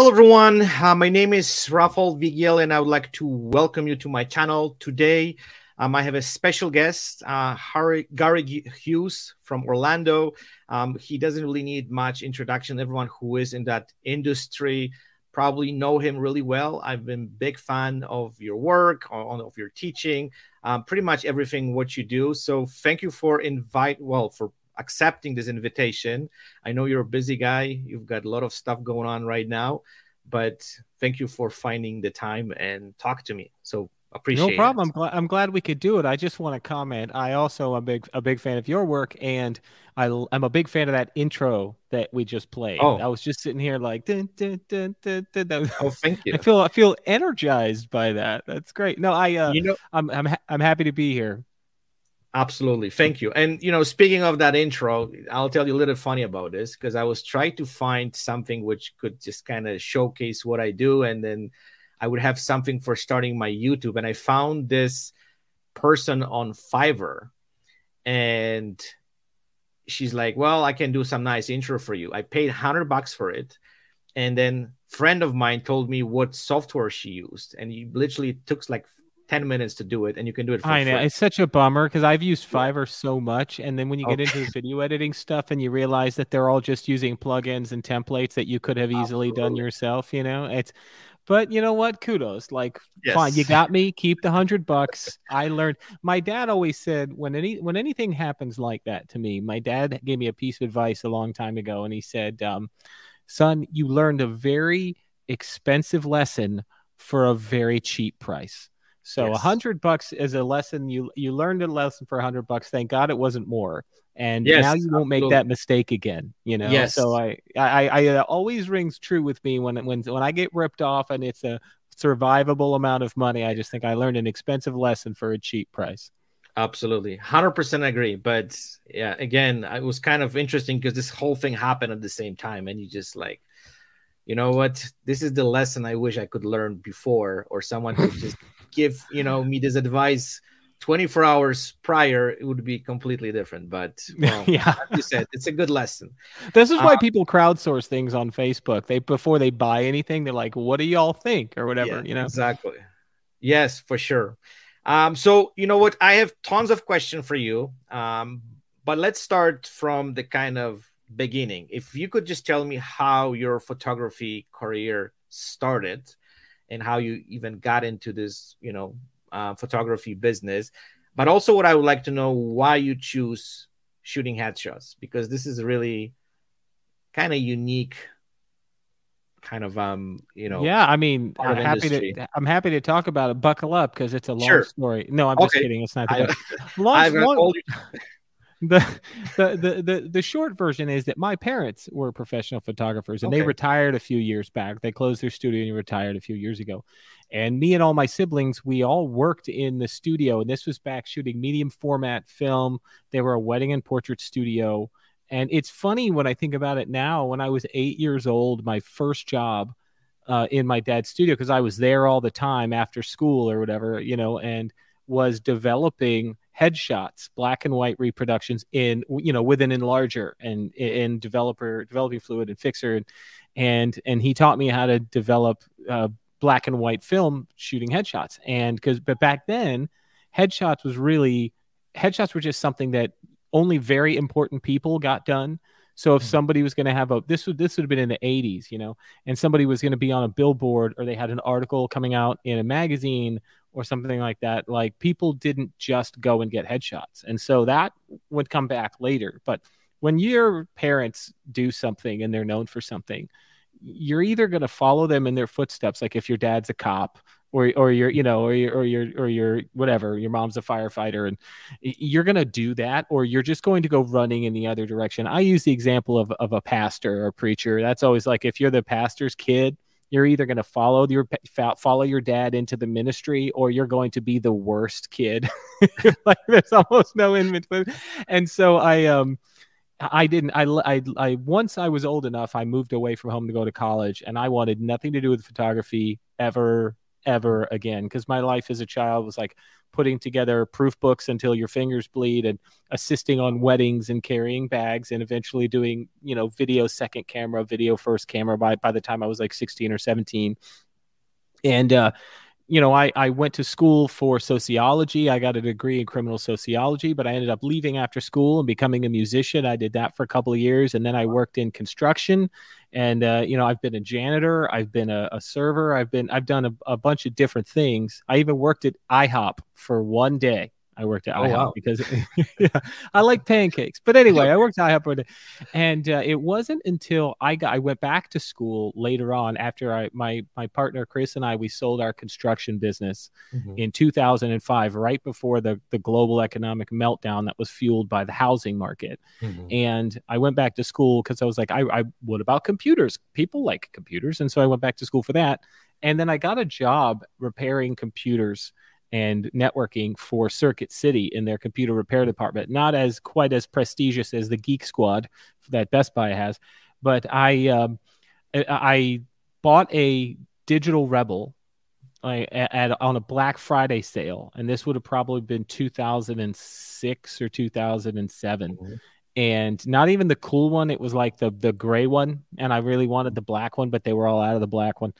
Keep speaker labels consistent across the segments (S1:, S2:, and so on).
S1: Hello, everyone. Uh, my name is Rafael Vigil, and I would like to welcome you to my channel. Today, um, I have a special guest, uh, Harry, Gary Hughes from Orlando. Um, he doesn't really need much introduction. Everyone who is in that industry probably know him really well. I've been big fan of your work, of your teaching, um, pretty much everything what you do. So thank you for invite, well, for accepting this invitation. I know you're a busy guy. You've got a lot of stuff going on right now, but thank you for finding the time and talk to me. So appreciate
S2: no problem. I'm glad, I'm glad we could do it. I just want to comment. I also am a big a big fan of your work, and I, I'm a big fan of that intro that we just played. Oh. I was just sitting here like, dun, dun, dun, dun, dun, dun.
S1: oh, thank you.
S2: I feel I feel energized by that. That's great. No, I uh, you know, I'm I'm ha- I'm happy to be here.
S1: Absolutely. Thank you. And, you know, speaking of that intro, I'll tell you a little funny about this because I was trying to find something which could just kind of showcase what I do. And then I would have something for starting my YouTube. And I found this person on Fiverr. And she's like, well, I can do some nice intro for you. I paid 100 bucks for it. And then friend of mine told me what software she used. And he literally took like 10 minutes to do it and you can do it
S2: I know free. it's such a bummer because I've used Fiverr so much and then when you get into the video editing stuff and you realize that they're all just using plugins and templates that you could have easily Absolutely. done yourself you know it's but you know what? Kudos. Like yes. fine you got me. Keep the hundred bucks. I learned my dad always said when any when anything happens like that to me my dad gave me a piece of advice a long time ago and he said um, son you learned a very expensive lesson for a very cheap price so a yes. hundred bucks is a lesson you you learned a lesson for a hundred bucks. Thank God it wasn't more. And yes, now you won't make that mistake again. You know. Yes. So I I I uh, always rings true with me when when when I get ripped off and it's a survivable amount of money. I just think I learned an expensive lesson for a cheap price.
S1: Absolutely, hundred percent agree. But yeah, again, it was kind of interesting because this whole thing happened at the same time, and you just like, you know what? This is the lesson I wish I could learn before, or someone could just give you know me this advice 24 hours prior it would be completely different but well, yeah. like you said it's a good lesson.
S2: This is why uh, people crowdsource things on facebook. They before they buy anything they're like what do y'all think? or whatever yeah, you know?
S1: exactly. Yes for sure. Um so you know what? I have tons of questions for you um but let's start from the kind of beginning. If you could just tell me how your photography career started and how you even got into this, you know, uh, photography business. But also, what I would like to know why you choose shooting headshots because this is really kind of unique kind of um you know
S2: yeah i mean i'm happy industry. to i'm happy to talk about it buckle up because it's a long sure. story no i'm just kidding it's not the long, long, the, the, the the the short version is that my parents were professional photographers and okay. they retired a few years back. They closed their studio and retired a few years ago. And me and all my siblings, we all worked in the studio. And this was back shooting medium format film. They were a wedding and portrait studio. And it's funny when I think about it now. When I was eight years old, my first job uh, in my dad's studio, because I was there all the time after school or whatever, you know, and was developing headshots, black and white reproductions in you know with an enlarger and in developer developing fluid and fixer, and and and he taught me how to develop uh, black and white film shooting headshots. And because but back then, headshots was really headshots were just something that only very important people got done. So if mm-hmm. somebody was going to have a this would this would have been in the 80s, you know, and somebody was going to be on a billboard or they had an article coming out in a magazine or something like that, like people didn't just go and get headshots. And so that would come back later. But when your parents do something and they're known for something, you're either going to follow them in their footsteps. Like if your dad's a cop or, or you're, you know, or you're, or you're, or you're whatever, your mom's a firefighter and you're going to do that, or you're just going to go running in the other direction. I use the example of, of a pastor or a preacher. That's always like, if you're the pastor's kid, you're either going to follow your follow your dad into the ministry or you're going to be the worst kid like there's almost no in between and so i um I didn't. I, I, I, once I was old enough, I moved away from home to go to college, and I wanted nothing to do with photography ever ever again because my life as a child was like putting together proof books until your fingers bleed and assisting on weddings and carrying bags and eventually doing you know video second camera video first camera by by the time i was like 16 or 17 and uh you know, I, I went to school for sociology. I got a degree in criminal sociology, but I ended up leaving after school and becoming a musician. I did that for a couple of years. And then I worked in construction. And, uh, you know, I've been a janitor, I've been a, a server, I've been, I've done a, a bunch of different things. I even worked at IHOP for one day. I worked at oh, IHOP wow. because yeah, I like pancakes. But anyway, I worked at IHOP, and uh, it wasn't until I got I went back to school later on after I my my partner Chris and I we sold our construction business mm-hmm. in 2005, right before the the global economic meltdown that was fueled by the housing market. Mm-hmm. And I went back to school because I was like, I, I what about computers? People like computers, and so I went back to school for that. And then I got a job repairing computers and networking for Circuit City in their computer repair department. Not as quite as prestigious as the Geek Squad that Best Buy has, but I um, I bought a Digital Rebel at, at, on a Black Friday sale, and this would have probably been 2006 or 2007. Mm-hmm and not even the cool one. It was like the the gray one, and I really wanted the black one, but they were all out of the black one.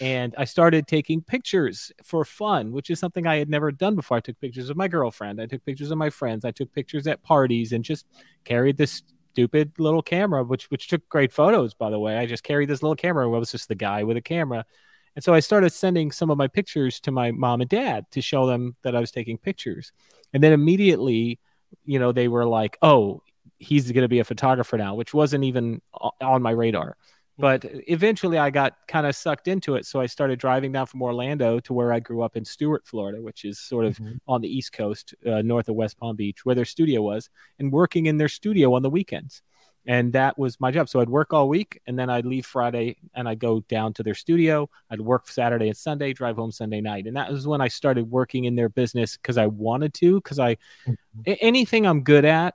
S2: And I started taking pictures for fun, which is something I had never done before. I took pictures of my girlfriend, I took pictures of my friends, I took pictures at parties, and just carried this stupid little camera, which which took great photos, by the way. I just carried this little camera. I was just the guy with a camera. And so I started sending some of my pictures to my mom and dad to show them that I was taking pictures. And then immediately, you know, they were like, "Oh, he's going to be a photographer now, which wasn't even on my radar. Hmm. But eventually I got kind of sucked into it. So I started driving down from Orlando to where I grew up in Stuart, Florida, which is sort of mm-hmm. on the East Coast, uh, north of West Palm Beach, where their studio was, and working in their studio on the weekends. And that was my job. So I'd work all week and then I'd leave Friday and I'd go down to their studio. I'd work Saturday and Sunday, drive home Sunday night. And that was when I started working in their business because I wanted to, because I, mm-hmm. anything I'm good at,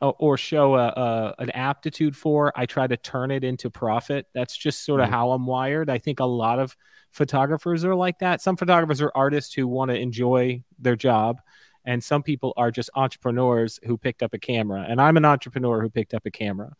S2: or show a, a, an aptitude for i try to turn it into profit. That's just sort of mm-hmm. how i'm wired. I think a lot of photographers are like that. Some photographers are artists who want to enjoy their job and some people are just entrepreneurs who picked up a camera. And i'm an entrepreneur who picked up a camera.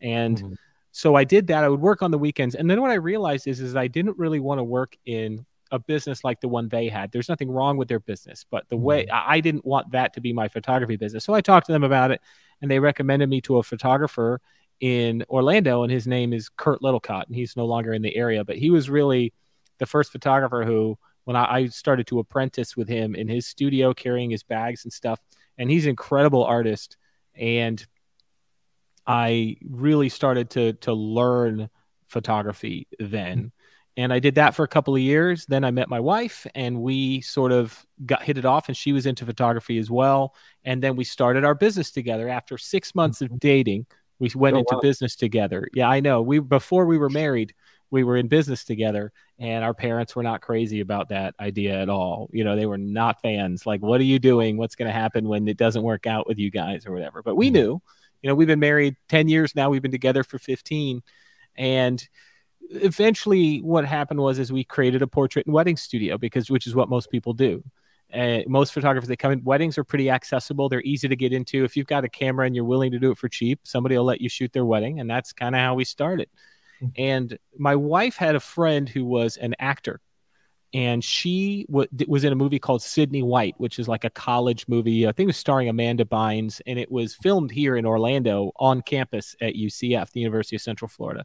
S2: And mm-hmm. so i did that. I would work on the weekends. And then what i realized is is i didn't really want to work in a business like the one they had. There's nothing wrong with their business, but the way mm-hmm. I didn't want that to be my photography business. So I talked to them about it and they recommended me to a photographer in Orlando, and his name is Kurt Littlecott, and he's no longer in the area, but he was really the first photographer who, when I, I started to apprentice with him in his studio, carrying his bags and stuff, and he's an incredible artist, and I really started to to learn photography then and I did that for a couple of years. Then I met my wife, and we sort of got hit it off, and she was into photography as well. And then we started our business together. After six months of dating, we went oh, into wow. business together. Yeah, I know. We before we were married, we were in business together, and our parents were not crazy about that idea at all. You know, they were not fans. Like, what are you doing? What's going to happen when it doesn't work out with you guys or whatever? But we mm-hmm. knew. You know, we've been married ten years now. We've been together for fifteen, and eventually what happened was is we created a portrait and wedding studio because which is what most people do. Uh, most photographers that come in weddings are pretty accessible. They're easy to get into. If you've got a camera and you're willing to do it for cheap somebody will let you shoot their wedding and that's kind of how we started. Mm-hmm. and my wife had a friend who was an actor and she w- was in a movie called Sydney White, which is like a college movie. I think it was starring Amanda Bynes, and it was filmed here in Orlando on campus at UCF, the University of Central Florida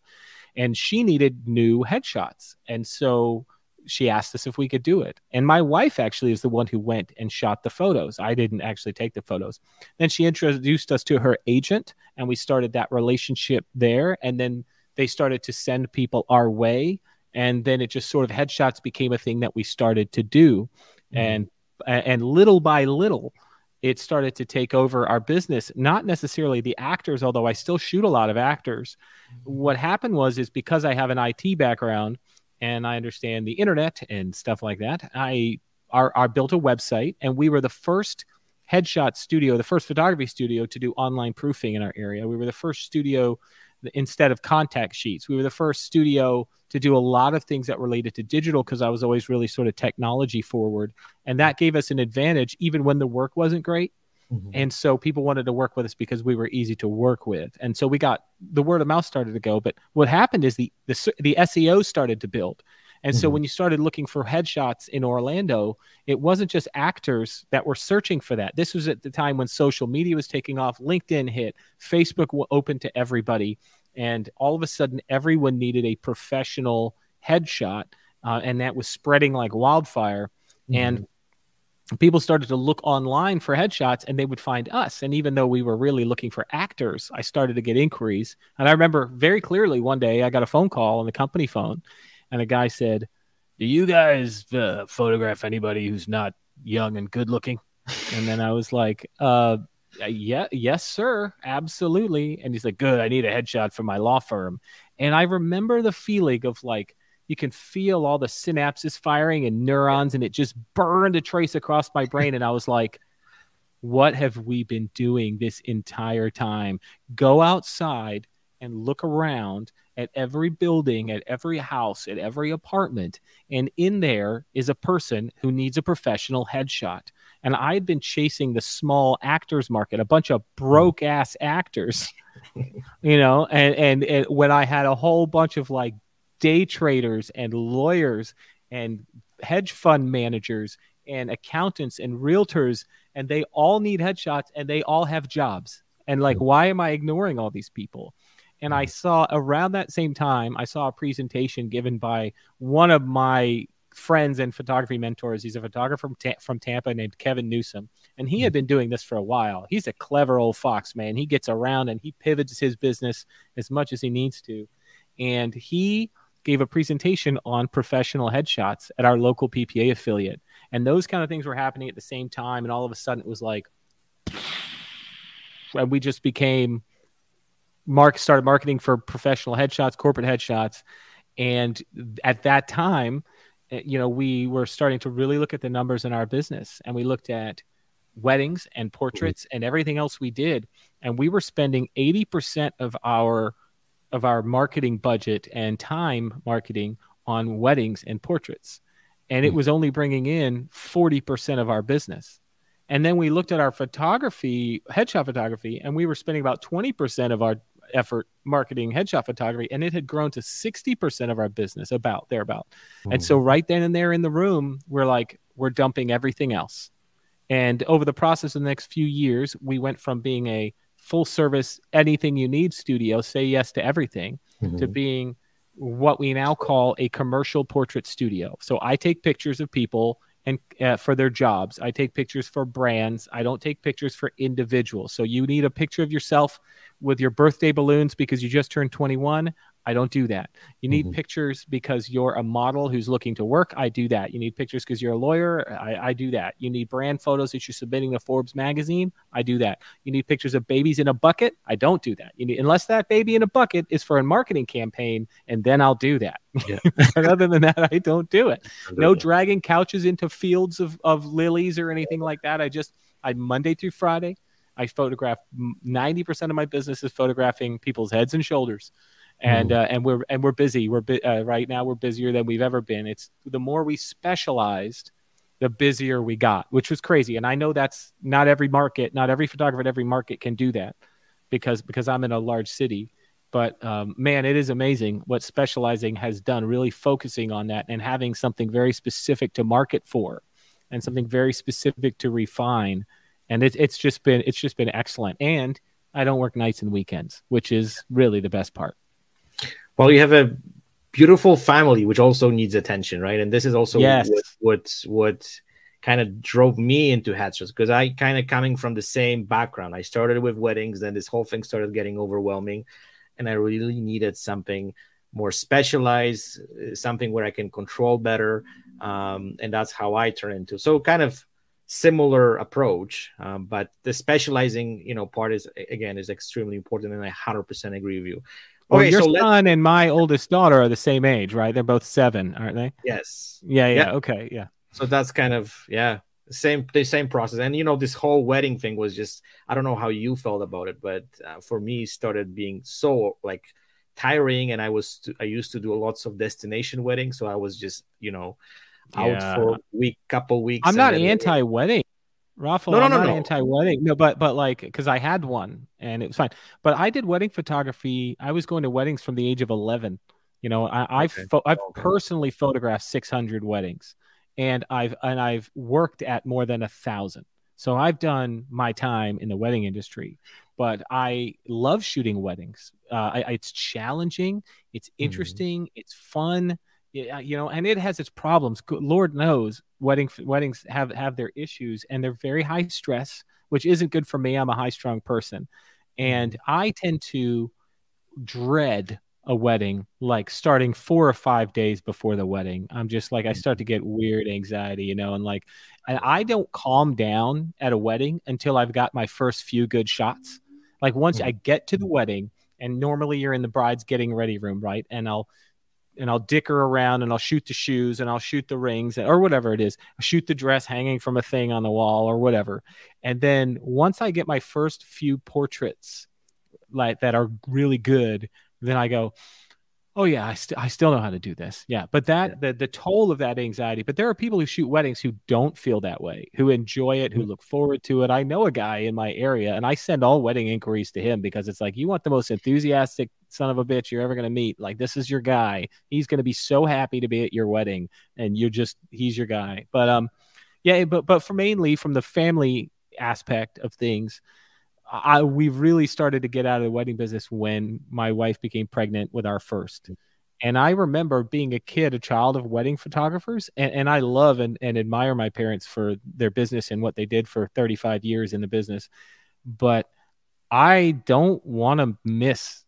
S2: and she needed new headshots. And so she asked us if we could do it. And my wife actually is the one who went and shot the photos. I didn't actually take the photos. Then she introduced us to her agent, and we started that relationship there. And then they started to send people our way. And then it just sort of headshots became a thing that we started to do. Mm-hmm. And and little by little, it started to take over our business not necessarily the actors although i still shoot a lot of actors. Mm-hmm. What happened was is because i have an it background and i understand the internet and stuff like that i are, are built a website and we were the first headshot studio the first photography studio to do online proofing in our area. We were the first studio instead of contact sheets. We were the first studio to do a lot of things that related to digital because I was always really sort of technology forward. And that gave us an advantage even when the work wasn't great. Mm-hmm. And so people wanted to work with us because we were easy to work with. And so we got the word of mouth started to go. But what happened is the the, the SEO started to build. And mm-hmm. so when you started looking for headshots in Orlando, it wasn't just actors that were searching for that. This was at the time when social media was taking off, LinkedIn hit, Facebook open to everybody, and all of a sudden everyone needed a professional headshot, uh, and that was spreading like wildfire. Mm-hmm. And people started to look online for headshots and they would find us and even though we were really looking for actors i started to get inquiries and i remember very clearly one day i got a phone call on the company phone and a guy said, "Do you guys uh, photograph anybody who's not young and good looking?" and then I was like, uh, "Yeah, yes, sir, absolutely." And he's like, "Good, I need a headshot for my law firm." And I remember the feeling of like you can feel all the synapses firing and neurons, and it just burned a trace across my brain. And I was like, what have we been doing this entire time? Go outside and look around at every building, at every house, at every apartment. And in there is a person who needs a professional headshot. And I had been chasing the small actors market, a bunch of broke ass actors, you know, and, and, and when I had a whole bunch of like day traders and lawyers and hedge fund managers and accountants and realtors, and they all need headshots and they all have jobs. And like, why am I ignoring all these people? And I mm. saw around that same time, I saw a presentation given by one of my friends and photography mentors. He's a photographer from, Ta- from Tampa named Kevin Newsom. And he had mm. been doing this for a while. He's a clever old fox, man. He gets around and he pivots his business as much as he needs to. And he gave a presentation on professional headshots at our local PPA affiliate. And those kind of things were happening at the same time. And all of a sudden it was like, and we just became Mark started marketing for professional headshots, corporate headshots, and at that time, eh, you know, we were starting to really look at the numbers in our business, and we looked at weddings and portraits and everything else we did, and we were spending eighty percent of our of our marketing budget and time marketing on weddings and portraits, and it mm-hmm. was only bringing in forty percent of our business. And then we looked at our photography, headshot photography, and we were spending about 20% of our effort marketing headshot photography and it had grown to 60% of our business about thereabout mm. and so hmm. right then and there in the room we're like we're dumping everything else and over the process of the next few years we went from being a full service anything you need studio say yes to everything mm-hmm. to being what we now call a commercial portrait studio so i take pictures of people and uh, for their jobs. I take pictures for brands. I don't take pictures for individuals. So you need a picture of yourself with your birthday balloons because you just turned 21. I don't do that. You need mm-hmm. pictures because you're a model who's looking to work. I do that. You need pictures because you're a lawyer. I, I, do that. You need brand photos that you're submitting to Forbes magazine. I do that. You need pictures of babies in a bucket. I don't do that. You need unless that baby in a bucket is for a marketing campaign, and then I'll do that. Yeah. but other than that, I don't do it. No dragging couches into fields of, of lilies or anything like that. I just I Monday through Friday. I photograph 90% of my business is photographing people's heads and shoulders and mm. uh, and we're and we're busy. We're bu- uh, right now we're busier than we've ever been. It's the more we specialized, the busier we got, which was crazy. And I know that's not every market, not every photographer at every market can do that, because because I'm in a large city. But um, man, it is amazing what specializing has done. Really focusing on that and having something very specific to market for, and something very specific to refine. And it, it's just been it's just been excellent. And I don't work nights and weekends, which is really the best part
S1: well, you have a beautiful family, which also needs attention, right? And this is also yes. what, what, what kind of drove me into headshots because I kind of coming from the same background. I started with weddings, then this whole thing started getting overwhelming, and I really needed something more specialized, uh, something where I can control better, um, and that's how I turn into. So kind of similar approach, um, but the specializing, you know, part is again is extremely important, and I 100% agree with you.
S2: Okay, your so son and my oldest daughter are the same age, right? They're both seven, aren't they?
S1: Yes.
S2: Yeah, yeah. Okay, yeah.
S1: So that's kind of yeah. same the same process and you know this whole wedding thing was just i don't know how you felt about it but uh, for me it started being so like tiring and i was i used to do lots of destination weddings so i was just you know out yeah. for a week couple weeks
S2: i'm not anti-wedding Rafael, no, no, I'm no, not no. anti-wedding. No, but but like because I had one and it was fine. But I did wedding photography. I was going to weddings from the age of eleven. You know, I, I've fo- I've okay. personally photographed 600 weddings, and I've and I've worked at more than a thousand. So I've done my time in the wedding industry, but I love shooting weddings. Uh, I, it's challenging, it's mm-hmm. interesting, mm-hmm. it's fun, you know, and it has its problems. Lord knows, wedding weddings have have their issues, and they're very high stress, which isn't good for me. I'm a high strung person, and mm-hmm. I tend to dread a wedding like starting four or five days before the wedding i'm just like i start to get weird anxiety you know and like and i don't calm down at a wedding until i've got my first few good shots like once mm. i get to the wedding and normally you're in the bride's getting ready room right and i'll and I'll dicker around and I'll shoot the shoes and I'll shoot the rings or whatever it is. I'll shoot the dress hanging from a thing on the wall or whatever. And then once I get my first few portraits like that are really good, then I go, oh yeah, I, st- I still know how to do this. Yeah, but that yeah. the the toll of that anxiety. But there are people who shoot weddings who don't feel that way, who enjoy it, who mm-hmm. look forward to it. I know a guy in my area, and I send all wedding inquiries to him because it's like you want the most enthusiastic son of a bitch you're ever going to meet. Like this is your guy. He's going to be so happy to be at your wedding, and you're just he's your guy. But um, yeah, but but for mainly from the family aspect of things I, we really started to get out of the wedding business when my wife became pregnant with our first. And I remember being a kid, a child of wedding photographers, and, and I love and, and admire my parents for their business and what they did for 35 years in the business. But I don't want to miss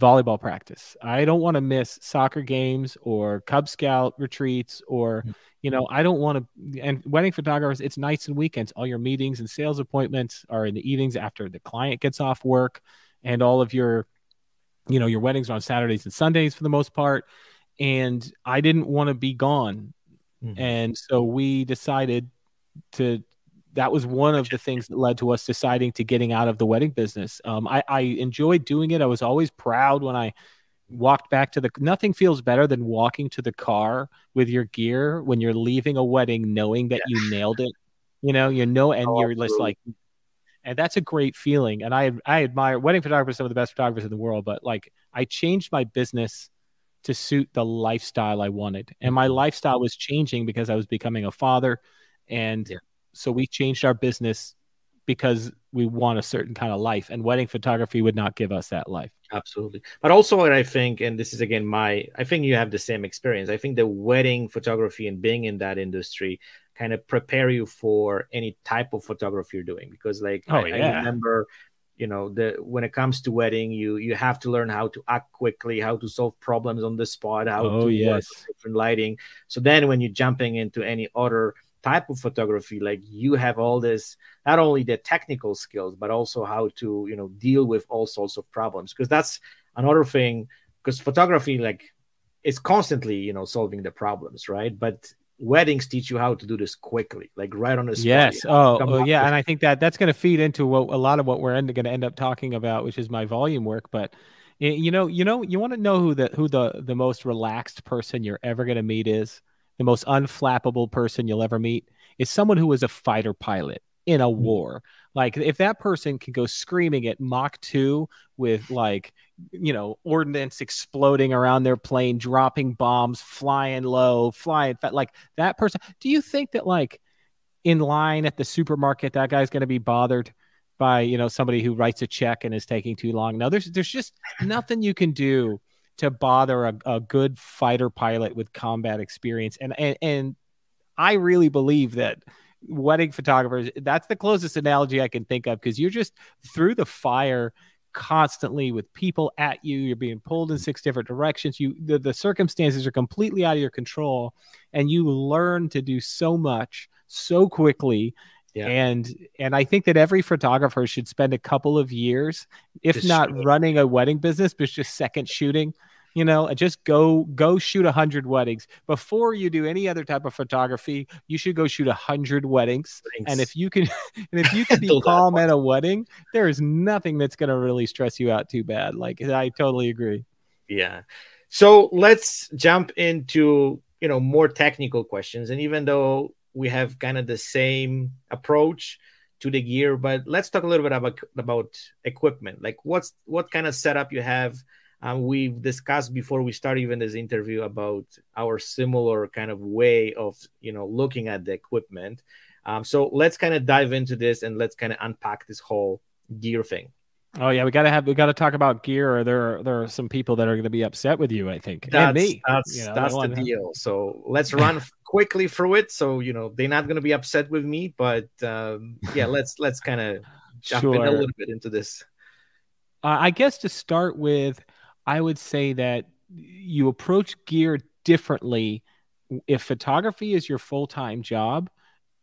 S2: volleyball practice. I don't want to miss soccer games or Cub Scout retreats or, mm-hmm. you know, I don't want to. And wedding photographers, it's nights and weekends. All your meetings and sales appointments are in the evenings after the client gets off work, and all of your, you know, your weddings are on Saturdays and Sundays for the most part. And I didn't want to be gone. Mm-hmm. And so we decided to that was one of the things that led to us deciding to getting out of the wedding business. Um, I, I enjoyed doing it. I was always proud when I walked back to the. Nothing feels better than walking to the car with your gear when you're leaving a wedding, knowing that you nailed it. You know, you know, and oh, you're just like, and that's a great feeling. And I I admire wedding photographers, some of the best photographers in the world. But like, I changed my business to suit the lifestyle I wanted, and my mm-hmm. lifestyle was changing because I was becoming a father, and yeah so we changed our business because we want a certain kind of life and wedding photography would not give us that life
S1: absolutely but also what i think and this is again my i think you have the same experience i think the wedding photography and being in that industry kind of prepare you for any type of photography you're doing because like oh, I, yeah. I remember you know the when it comes to wedding you you have to learn how to act quickly how to solve problems on the spot how oh, to yes. different lighting so then when you're jumping into any other type of photography like you have all this not only the technical skills but also how to you know deal with all sorts of problems. Because that's another thing because photography like is constantly you know solving the problems right? But weddings teach you how to do this quickly like right on the spot
S2: yes. oh, oh yeah and i think that that's going to feed into what a lot of what we're going to end up talking about which is my volume work but you know you know you want to know who the who the the most relaxed person you're ever going to meet is the most unflappable person you'll ever meet is someone who was a fighter pilot in a mm-hmm. war. Like if that person can go screaming at Mach 2 with like, you know, ordnance exploding around their plane, dropping bombs, flying low, flying like that person. Do you think that like in line at the supermarket that guy's going to be bothered by, you know, somebody who writes a check and is taking too long? No, there's there's just nothing you can do to bother a, a good fighter pilot with combat experience. And, and, and I really believe that wedding photographers, that's the closest analogy I can think of because you're just through the fire constantly with people at you you're being pulled in six different directions you the, the circumstances are completely out of your control and you learn to do so much so quickly yeah. and and i think that every photographer should spend a couple of years if just not running a wedding business but just second shooting you know just go go shoot a hundred weddings. Before you do any other type of photography you should go shoot a hundred weddings. Thanks. and if you can and if you can be calm at a wedding there is nothing that's going to really stress you out too bad. Like i totally agree.
S1: Yeah. So let's jump into you know more technical questions. And even though we have kind of the same approach to the gear but let's talk a little bit about about equipment like what's what kind of setup you have um, we've discussed before we start even this interview about our similar kind of way of you know looking at the equipment um, so let's kind of dive into this and let's kind of unpack this whole gear thing
S2: Oh yeah, we gotta have we gotta talk about gear. Or there are there are some people that are going to be upset with you. I think
S1: that's, and me. That's you know, that's the deal. So let's run quickly through it. So you know they're not going to be upset with me, but um, yeah, let's let's kind of jump sure. in a little bit into this.
S2: Uh, I guess to start with, I would say that you approach gear differently if photography is your full time job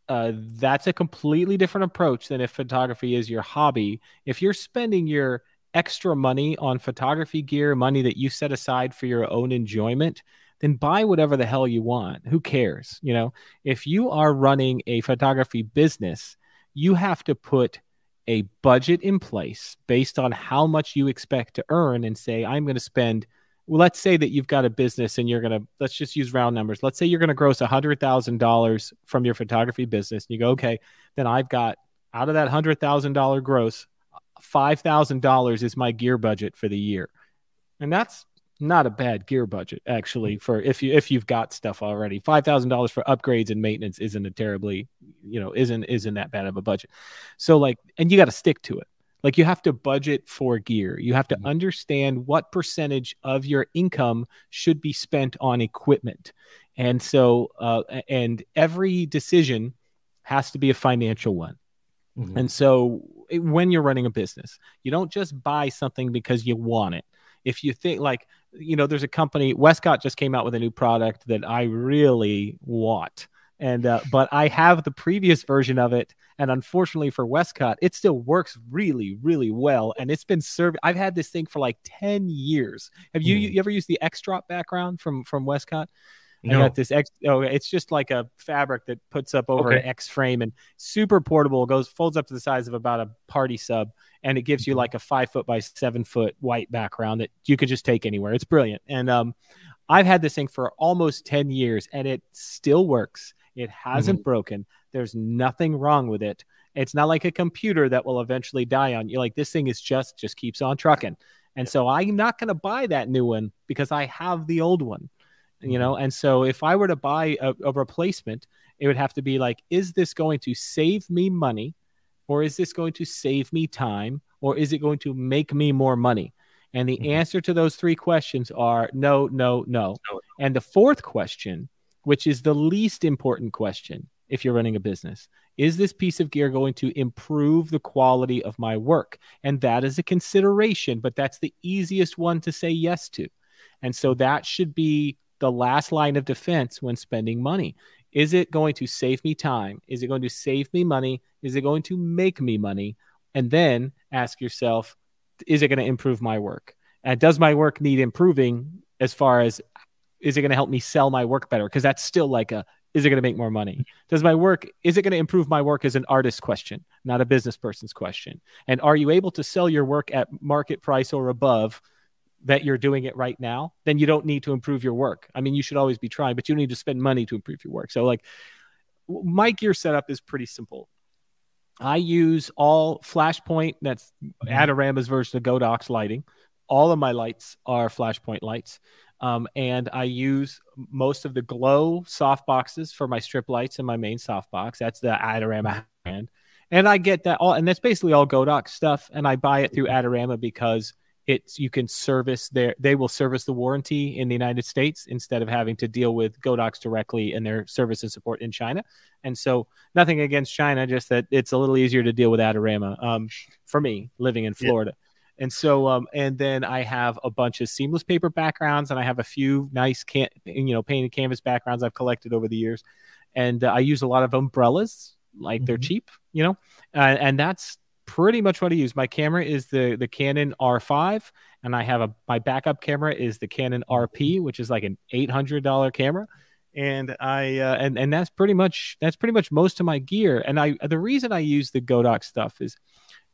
S2: uh, that's a completely different approach than if photography is your hobby. If you're spending your extra money on photography gear, money that you set aside for your own enjoyment, then buy whatever the hell you want. Who cares? You know, if you are running a photography business, you have to put a budget in place based on how much you expect to earn and say, I'm going to spend well, let's say that you've got a business and you're going to let's just use round numbers let's say you're going to gross $100000 from your photography business and you go okay then i've got out of that $100000 gross $5000 is my gear budget for the year and that's not a bad gear budget actually for if you if you've got stuff already $5000 for upgrades and maintenance isn't a terribly you know isn't isn't that bad of a budget so like and you got to stick to it like you have to budget for gear. You have to mm-hmm. understand what percentage of your income should be spent on equipment. And so, uh, and every decision has to be a financial one. Mm-hmm. And so, when you're running a business, you don't just buy something because you want it. If you think like, you know, there's a company, Westcott just came out with a new product that I really want and uh, but I have the previous version of it, and unfortunately for Westcott, it still works really, really well, and it's been served. I've had this thing for like ten years. Have you, mm. you ever used the X drop background from from Westcott? No. I got this X. Oh, it's just like a fabric that puts up over okay. an X frame and super portable. Goes folds up to the size of about a party sub, and it gives you mm-hmm. like a five foot by seven foot white background that you could just take anywhere. It's brilliant, and um, I've had this thing for almost ten years, and it still works. It hasn't mm-hmm. broken. There's nothing wrong with it. It's not like a computer that will eventually die on you. Like this thing is just just keeps on trucking. And so I'm not going to buy that new one because I have the old one. You know, and so if I were to buy a, a replacement, it would have to be like, is this going to save me money, or is this going to save me time, or is it going to make me more money? And the mm-hmm. answer to those three questions are no, no, no. no. And the fourth question which is the least important question if you're running a business. Is this piece of gear going to improve the quality of my work? And that is a consideration, but that's the easiest one to say yes to. And so that should be the last line of defense when spending money. Is it going to save me time? Is it going to save me money? Is it going to make me money? And then ask yourself, is it going to improve my work? And does my work need improving as far as is it going to help me sell my work better? Because that's still like a is it going to make more money? Does my work is it going to improve my work as an artist question, not a business person's question? And are you able to sell your work at market price or above? That you're doing it right now, then you don't need to improve your work. I mean, you should always be trying, but you need to spend money to improve your work. So, like, my gear setup is pretty simple. I use all Flashpoint, that's mm-hmm. Adorama's version of Godox lighting. All of my lights are Flashpoint lights. Um, and I use most of the glow soft boxes for my strip lights and my main soft box. That's the Adorama brand. And I get that all, and that's basically all Godox stuff. And I buy it through Adorama because it's you can service their they will service the warranty in the United States instead of having to deal with Godox directly and their service and support in China. And so nothing against China, just that it's a little easier to deal with Adorama um, for me living in Florida. Yeah. And so, um, and then I have a bunch of seamless paper backgrounds, and I have a few nice, can you know, painted canvas backgrounds I've collected over the years. And uh, I use a lot of umbrellas, like mm-hmm. they're cheap, you know, uh, and that's pretty much what I use. My camera is the the Canon R5, and I have a my backup camera is the Canon RP, which is like an eight hundred dollar camera. And I uh, and and that's pretty much that's pretty much most of my gear. And I the reason I use the Godox stuff is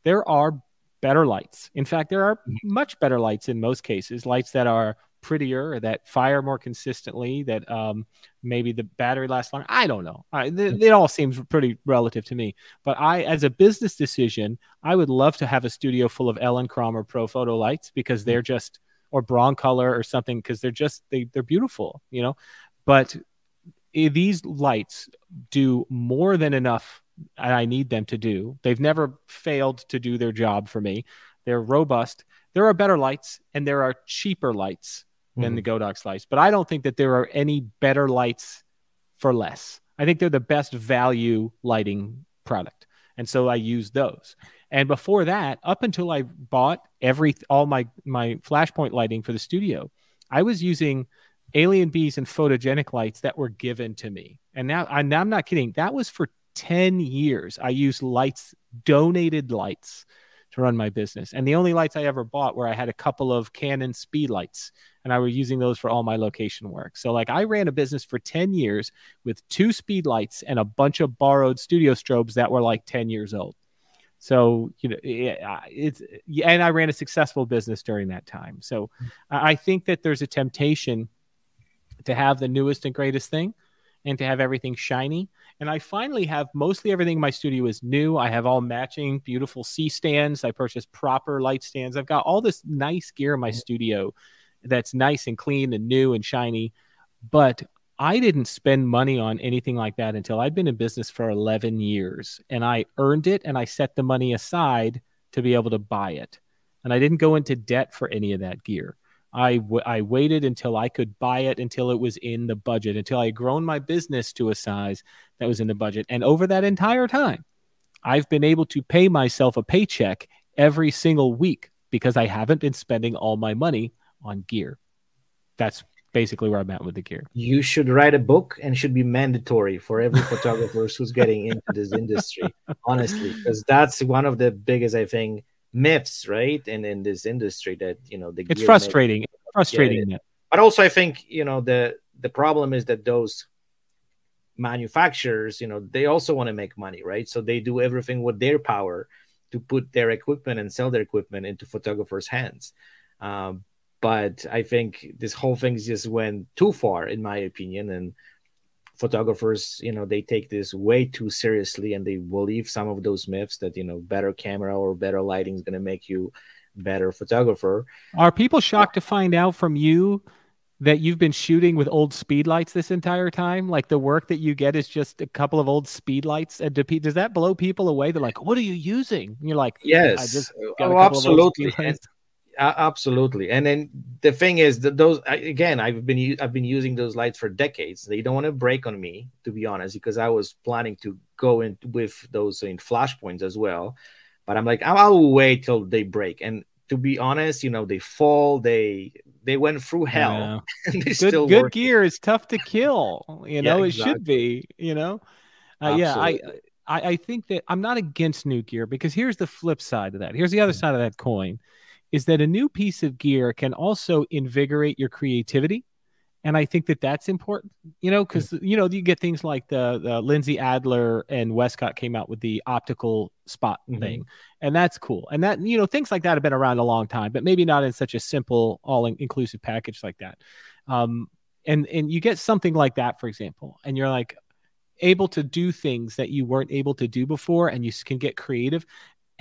S2: there are better lights. In fact, there are mm-hmm. much better lights in most cases, lights that are prettier, that fire more consistently, that um, maybe the battery lasts longer. I don't know. I, th- it all seems pretty relative to me. But I, as a business decision, I would love to have a studio full of Elinchrom Pro Photo lights because they're just, or Broncolor or something, because they're just, they, they're beautiful, you know? But these lights do more than enough I need them to do. They've never failed to do their job for me. They're robust. There are better lights and there are cheaper lights than mm-hmm. the Godox lights. But I don't think that there are any better lights for less. I think they're the best value lighting product. And so I use those. And before that, up until I bought every all my my flashpoint lighting for the studio, I was using AlienBees and photogenic lights that were given to me. And now, I, am not kidding. That was for 10 years. I used lights, donated lights to run my business. And the only lights I ever bought were I had a couple of Canon speed lights and I was using those for all my location work. So like I ran a business for 10 years with two speed lights and a bunch of borrowed studio strobes that were like 10 years old. So, you know, it's, and I ran a successful business during that time. So I think that there's a temptation to have the newest and greatest thing and to have everything shiny. And I finally have mostly everything in my studio is new. I have all matching beautiful C stands. I purchased proper light stands. I've got all this nice gear in my studio that's nice and clean and new and shiny. But I didn't spend money on anything like that until I'd been in business for 11 years and I earned it and I set the money aside to be able to buy it. And I didn't go into debt for any of that gear. I, w- I waited until I could buy it until it was in the budget, until I had grown my business to a size that was in the budget. And over that entire time, I've been able to pay myself a paycheck every single week because I haven't been spending all my money on gear. That's basically where I'm at with the gear.
S1: You should write a book and should be mandatory for every photographer who's getting into this industry, honestly, because that's one of the biggest, I think, myths, right? And in this industry that you know the
S2: it's frustrating, frustrating.
S1: Yeah, but also, I think you know the the problem is that those manufacturers, you know, they also want to make money, right? So they do everything with their power to put their equipment and sell their equipment into photographers' hands. Um, but I think this whole thing just went too far, in my opinion, and photographers you know they take this way too seriously and they believe some of those myths that you know better camera or better lighting is going to make you better photographer.
S2: Are people shocked to find out from you that you've been shooting with old speed lights this entire time? Like the work that you get is just a couple of old speed lights and does that blow people away? They're like what are you using? And you're like
S1: yes. oh absolutely absolutely. And then the thing is that those again, I've been I've been using those lights for decades. They don't want to break on me, to be honest, because I was planning to go in with those in flashpoints as well. But I'm like, I'll wait till they break. And to be honest, you know, they fall. They they went through hell.
S2: Good good gear is tough to kill. You know, yeah, exactly. it should be. You know, uh, yeah. I I think that I'm not against new gear because here's the flip side of that. Here's the other mm. side of that coin is that a new piece of gear can also invigorate your creativity and I think that that's important, you know, because you know you get things like the, the Lindsay Adler and Westcott came out with the optical spot mm-hmm. thing, and that's cool. And that you know things like that have been around a long time, but maybe not in such a simple, all inclusive package like that. Um, and and you get something like that, for example, and you're like able to do things that you weren't able to do before, and you can get creative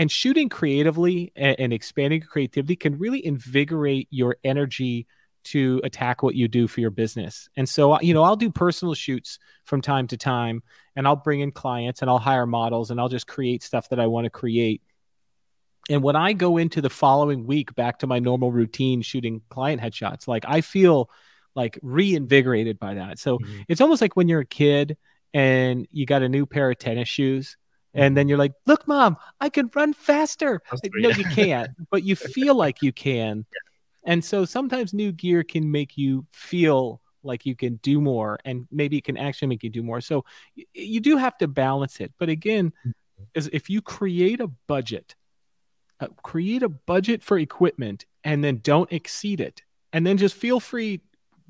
S2: and shooting creatively and, and expanding creativity can really invigorate your energy to attack what you do for your business. And so, you know, I'll do personal shoots from time to time and I'll bring in clients and I'll hire models and I'll just create stuff that I want to create. And when I go into the following week back to my normal routine shooting client headshots, like I feel like reinvigorated by that. So mm-hmm. it's almost like when you're a kid and you got a new pair of tennis shoes and then you're like, "Look, mom, I can run faster." no, you can't, but you feel like you can. And so sometimes new gear can make you feel like you can do more, and maybe it can actually make you do more. So you do have to balance it. But again, is mm-hmm. if you create a budget uh, create a budget for equipment and then don't exceed it. And then just feel free,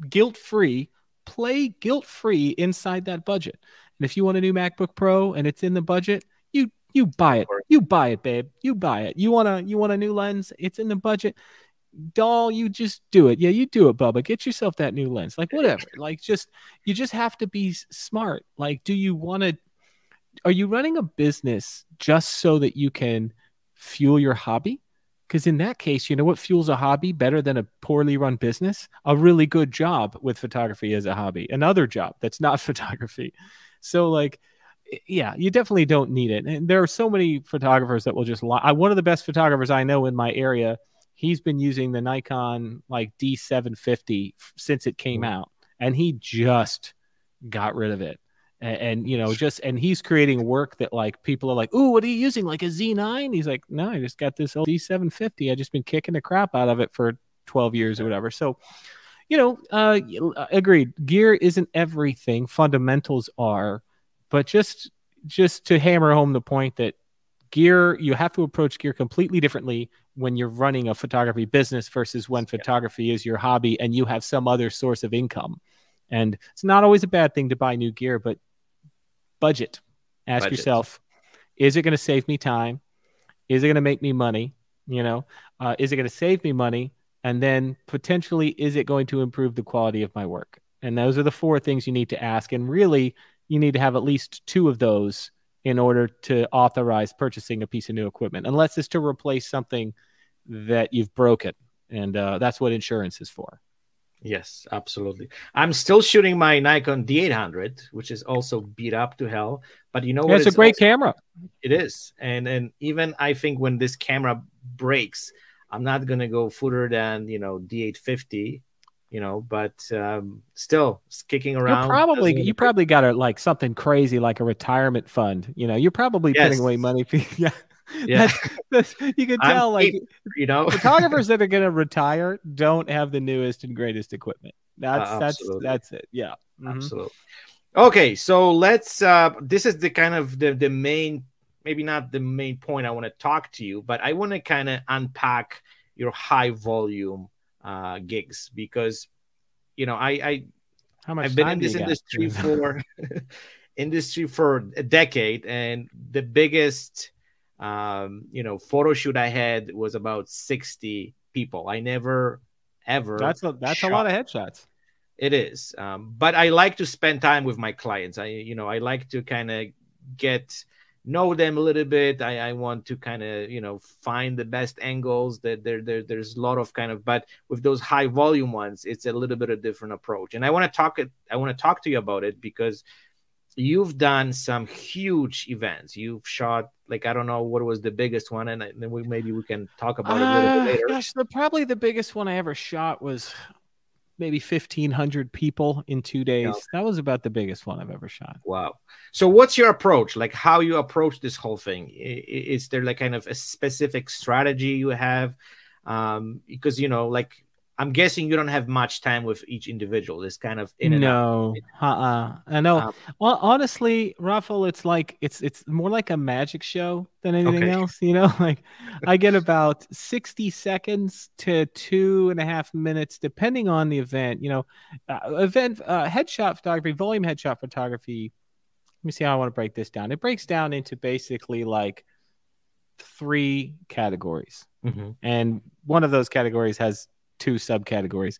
S2: guilt free, play guilt free inside that budget. And if you want a new MacBook Pro and it's in the budget, you buy it. You buy it, babe. You buy it. You want a you want a new lens? It's in the budget. Doll, you just do it. Yeah, you do it, Bubba. Get yourself that new lens. Like whatever. Like just you just have to be smart. Like, do you want to? Are you running a business just so that you can fuel your hobby? Because in that case, you know what fuels a hobby better than a poorly run business? A really good job with photography as a hobby, another job that's not photography. So, like, yeah, you definitely don't need it. And there are so many photographers that will just lie. One of the best photographers I know in my area, he's been using the Nikon like D750 since it came mm-hmm. out, and he just got rid of it. And, and, you know, just and he's creating work that like people are like, "Ooh, what are you using? Like a Z9?" He's like, "No, I just got this old D750. I just been kicking the crap out of it for 12 years or whatever." So, you know, uh, agreed. Gear isn't everything. Fundamentals are but just just to hammer home the point that gear you have to approach gear completely differently when you're running a photography business versus when photography is your hobby and you have some other source of income. And it's not always a bad thing to buy new gear but budget. Ask budget. yourself is it going to save me time? Is it going to make me money? You know uh, is it going to save me money? And then potentially is it going to improve the quality of my work? And those are the four things you need to ask. And really you need to have at least two of those in order to authorize purchasing a piece of new equipment, unless it's to replace something that you've broken. And uh, that's what insurance is for.
S1: Yes, absolutely. I'm still shooting my Nikon D800, which is also beat up to hell. But you know
S2: what?
S1: it's,
S2: it's a great also, camera.
S1: It is, and and even I think when this camera breaks, I'm not gonna go further than you know D850 you know, but um, still kicking around.
S2: You're probably you probably got a like something crazy like a retirement fund. You know, you're probably yes. putting away money for yeah. Yeah, that's, that's, you can tell I'm, like
S1: you know
S2: photographers that are going to retire don't have the newest and greatest equipment. That's uh, that's that's it. Yeah,
S1: mm-hmm. absolutely. Okay, so let's. uh This is the kind of the the main, maybe not the main point I want to talk to you, but I want to kind of unpack your high volume uh, gigs because you know I, I
S2: How much
S1: I've been in this industry for industry for a decade, and the biggest um, you know photo shoot I had was about sixty people. I never ever
S2: that's a that's shot. a lot of headshots.
S1: It is, um, but I like to spend time with my clients. I you know I like to kind of get know them a little bit. I, I want to kind of you know find the best angles. That there, there there's a lot of kind of, but with those high volume ones, it's a little bit of different approach. And I want to talk it. I want to talk to you about it because you've done some huge events. You've shot like I don't know what was the biggest one, and then we maybe we can talk about uh, it a little bit uh, later.
S2: Gosh, the, probably the biggest one I ever shot was maybe 1500 people in two days. Yeah. that was about the biggest one i've ever shot.
S1: Wow. So what's your approach? Like how you approach this whole thing? Is there like kind of a specific strategy you have? Um because you know like I'm guessing you don't have much time with each individual. It's kind of in and
S2: no, out. uh-uh. I know. Um, well, honestly, Raffle, it's like it's it's more like a magic show than anything okay. else. You know, like I get about sixty seconds to two and a half minutes, depending on the event. You know, uh, event uh, headshot photography, volume headshot photography. Let me see how I want to break this down. It breaks down into basically like three categories, mm-hmm. and one of those categories has two subcategories.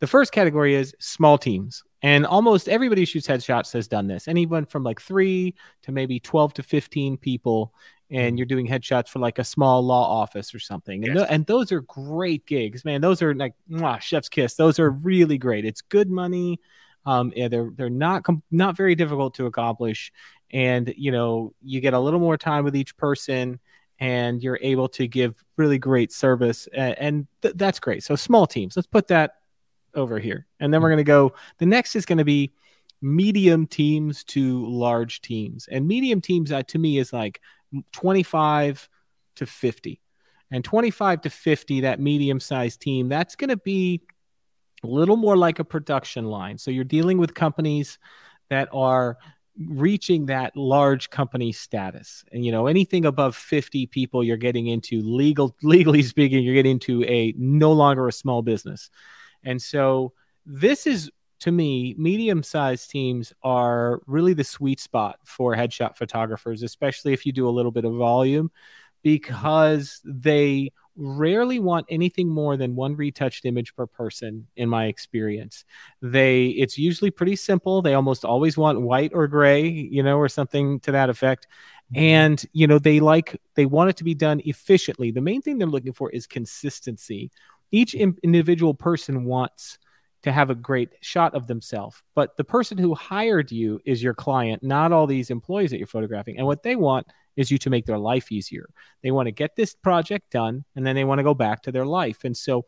S2: The first category is small teams. And almost everybody who shoots headshots has done this. Anyone from like three to maybe 12 to 15 people. And mm-hmm. you're doing headshots for like a small law office or something. Yes. And, th- and those are great gigs, man. Those are like mwah, chef's kiss. Those are really great. It's good money. Um, yeah, they're they're not com- not very difficult to accomplish, and you know you get a little more time with each person and you're able to give really great service and, th- that's great. So small teams let's put that over here. And then we're going to go the next is going to be medium teams to large teams. And medium teams uh, to me is like 25 to 50 and 25 to 50 that medium sized team that's going to be a little more like a production line. So you're dealing with companies that are reaching that large company status. And you know anything above 50 people you're getting into legal legally speaking you're getting into a no longer a small business. And so this is to me medium sized teams are really the sweet spot for headshot photographers especially if you do a little bit of volume because they rarely want anything more than one retouched image per person in my experience they it's usually pretty simple they almost always want white or gray you know or something to that effect mm-hmm. and you know they like they want it to be done efficiently the main thing they're looking for is consistency each individual person wants to have a great shot of themselves. But the person who hired you is your client, not all these employees that you're photographing. And what they want is you to make their life easier. They want to get this project done and then they want to go back to their life. And so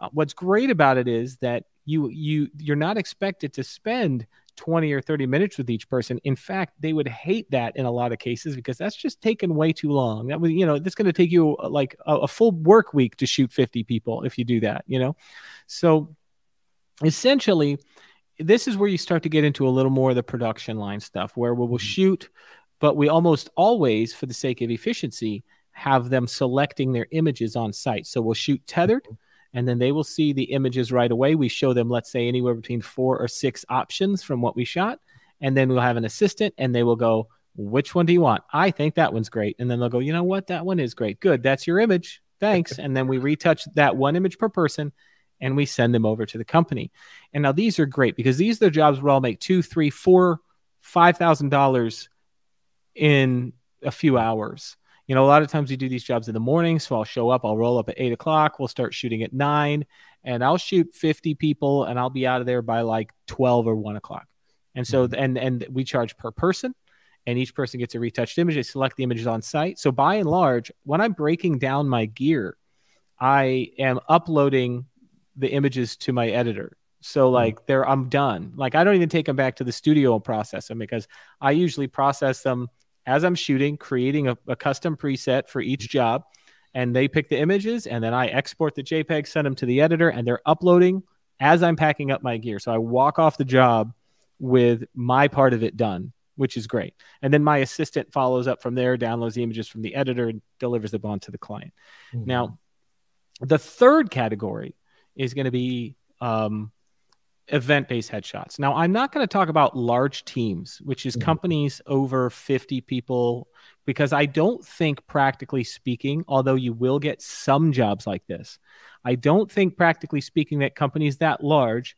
S2: uh, what's great about it is that you you you're not expected to spend 20 or 30 minutes with each person. In fact, they would hate that in a lot of cases because that's just taken way too long. That was, you know, that's going to take you uh, like a, a, full work week to shoot 50 people if you do that, you know? So essentially, this is where you start to get into a little more of the production line stuff where we will mm-hmm. shoot but we almost always, for the sake of efficiency, have them selecting their images on site. So we'll shoot tethered mm-hmm. and then they will see the images right away. We show them, let's say, anywhere between four or six options from what we shot. And then we'll have an assistant and they will go, which one do you want? I think that one's great. And then they'll go, you know what? That one is great. Good. That's your image. Thanks. and then we retouch that one image per person and we send them over to the company. And now these are great because these are the jobs where I'll make two, three, four, five thousand dollars in a few hours. You know, a lot of times we do these jobs in the morning. So I'll show up, I'll roll up at eight o'clock, we'll start shooting at nine, and I'll shoot 50 people and I'll be out of there by like 12 or one o'clock. And so, mm-hmm. and, and we charge per person and each person gets a retouched image. They select the images on site. So by and large, when I'm breaking down my gear, I am uploading the images to my editor. So mm-hmm. like there, I'm done. Like I don't even take them back to the studio and process them because I usually process them as I'm shooting, creating a, a custom preset for each job. And they pick the images, and then I export the JPEG, send them to the editor, and they're uploading as I'm packing up my gear. So I walk off the job with my part of it done, which is great. And then my assistant follows up from there, downloads the images from the editor, and delivers them on to the client. Mm-hmm. Now, the third category is going to be um, event based headshots. Now, I'm not going to talk about large teams, which is mm-hmm. companies over 50 people, because I don't think, practically speaking, although you will get some jobs like this, I don't think, practically speaking, that companies that large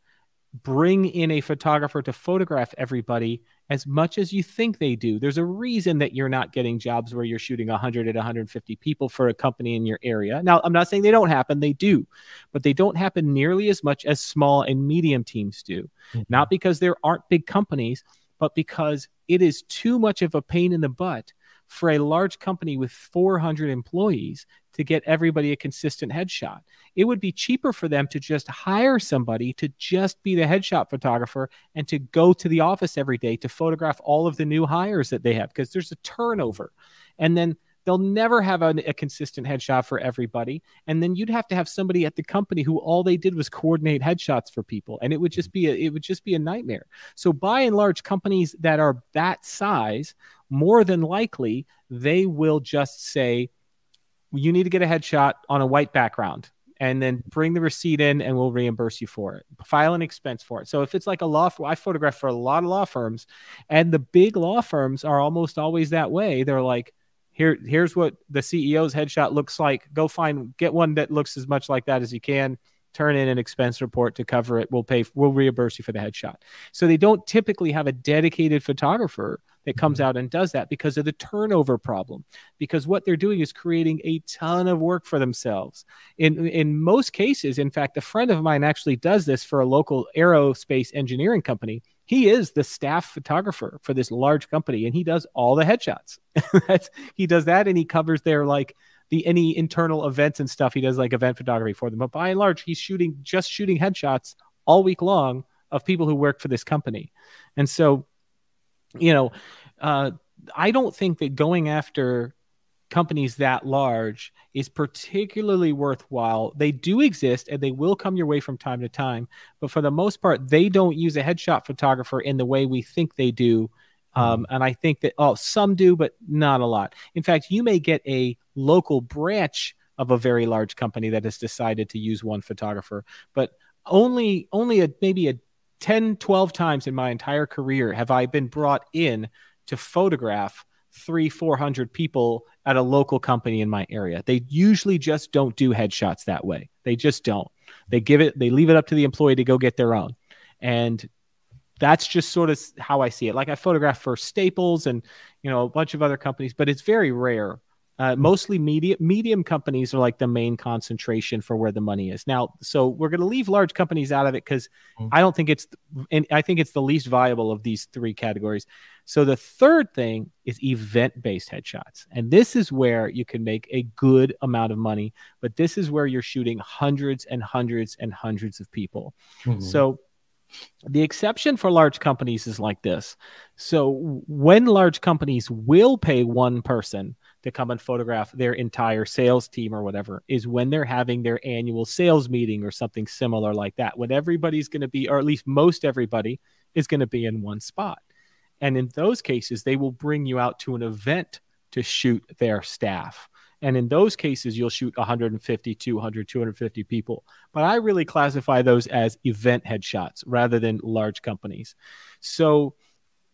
S2: bring in a photographer to photograph everybody as much as you think they do. There's a reason that you're not getting jobs where you're shooting 100 at 150 people for a company in your area. Now, I'm not saying they don't happen, they do, but they don't happen nearly as much as small and medium teams do. Mm-hmm. Not because there aren't big companies, but because it is too much of a pain in the butt for a large company with 400 employees to get everybody a consistent headshot. It would be cheaper for them to just hire somebody to just be the headshot photographer and to go to the office every day to photograph all of the new hires that they have because there's a turnover. And then they'll never have a, a, consistent headshot for everybody and then you'd have to have somebody at the company who all they did was coordinate headshots for people and it would just be a, it would just be a nightmare so by and large companies that are that size more than likely they will just say you need to get a headshot on a white background and then bring the receipt in and we'll reimburse you for it. File an expense for it. So if it's like a law, I photograph for a lot of law firms, and the big law firms are almost always that way. They're like, here, here's what the CEO's headshot looks like. Go find, get one that looks as much like that as you can. Turn in an expense report to cover it. We'll pay, we'll reimburse you for the headshot. So they don't typically have a dedicated photographer that comes mm-hmm. out and does that because of the turnover problem. Because what they're doing is creating a ton of work for themselves. In in most cases, in fact, a friend of mine actually does this for a local aerospace engineering company. He is the staff photographer for this large company, and he does all the headshots. he does that, and he covers their like the any internal events and stuff. He does like event photography for them. But by and large, he's shooting just shooting headshots all week long of people who work for this company. And so you know, uh, I don't think that going after companies that large is particularly worthwhile. They do exist and they will come your way from time to time, but for the most part, they don't use a headshot photographer in the way we think they do Um, and I think that oh, some do, but not a lot. In fact, you may get a local branch of a very large company that has decided to use one photographer, but only only a maybe a 10 12 times in my entire career have I been brought in to photograph three, 400 people at a local company in my area. They usually just don't do headshots that way. They just don't. They give it, they leave it up to the employee to go get their own. And that's just sort of how I see it. Like I photograph for Staples and, you know, a bunch of other companies, but it's very rare uh, hmm. mostly medium medium companies are like the main concentration for where the money is now. So we're going to leave large companies out of it because mm-hmm. I don't think it's, and I think it's the least viable of these three categories. So the third thing is event based headshots, and this is where you can make a good amount of money. But this is where you're shooting hundreds and hundreds and hundreds of people. Mm-hmm. So the exception for large companies is like this. So when large companies will pay one person to come and photograph their entire sales team or whatever is when they're having their annual sales meeting or something similar like that, when everybody's going to be, or at least most everybody is going to be in one spot. And in those cases, they will bring you out to an event to shoot their staff. And in those cases, you'll shoot 150, 200, 250 people. But I really classify those as event headshots rather than large companies. So,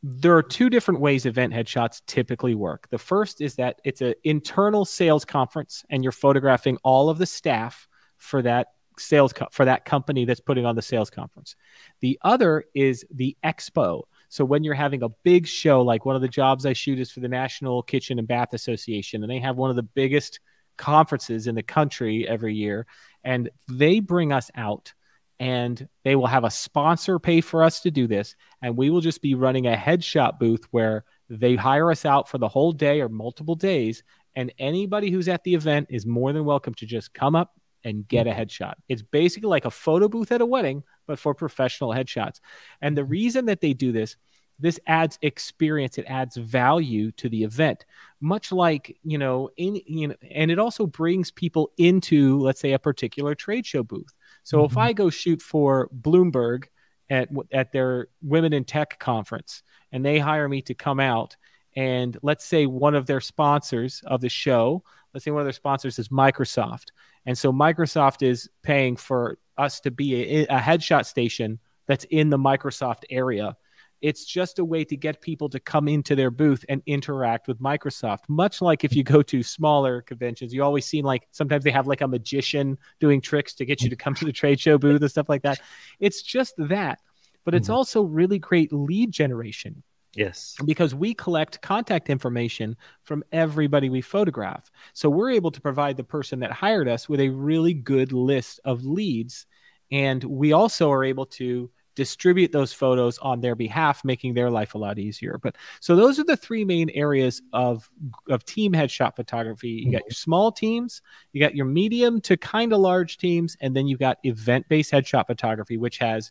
S2: there are two different ways event headshots typically work. The first is that it's an internal sales conference and you're photographing all of the staff for that sales co- for that company that's putting on the sales conference. The other is the expo. So when you're having a big show like one of the jobs I shoot is for the National Kitchen and Bath Association and they have one of the biggest conferences in the country every year and they bring us out and they will have a sponsor pay for us to do this and we will just be running a headshot booth where they hire us out for the whole day or multiple days and anybody who's at the event is more than welcome to just come up and get a headshot it's basically like a photo booth at a wedding but for professional headshots and the reason that they do this this adds experience it adds value to the event much like you know in you know and it also brings people into let's say a particular trade show booth so mm-hmm. if I go shoot for Bloomberg at at their Women in Tech conference and they hire me to come out and let's say one of their sponsors of the show, let's say one of their sponsors is Microsoft. And so Microsoft is paying for us to be a, a headshot station that's in the Microsoft area it's just a way to get people to come into their booth and interact with Microsoft. Much like if you go to smaller conventions, you always see like sometimes they have like a magician doing tricks to get you to come to the trade show booth and stuff like that. It's just that, but it's mm-hmm. also really great lead generation.
S1: Yes.
S2: Because we collect contact information from everybody we photograph. So we're able to provide the person that hired us with a really good list of leads. And we also are able to distribute those photos on their behalf, making their life a lot easier. But so those are the three main areas of of team headshot photography. You got your small teams, you got your medium to kind of large teams, and then you've got event based headshot photography, which has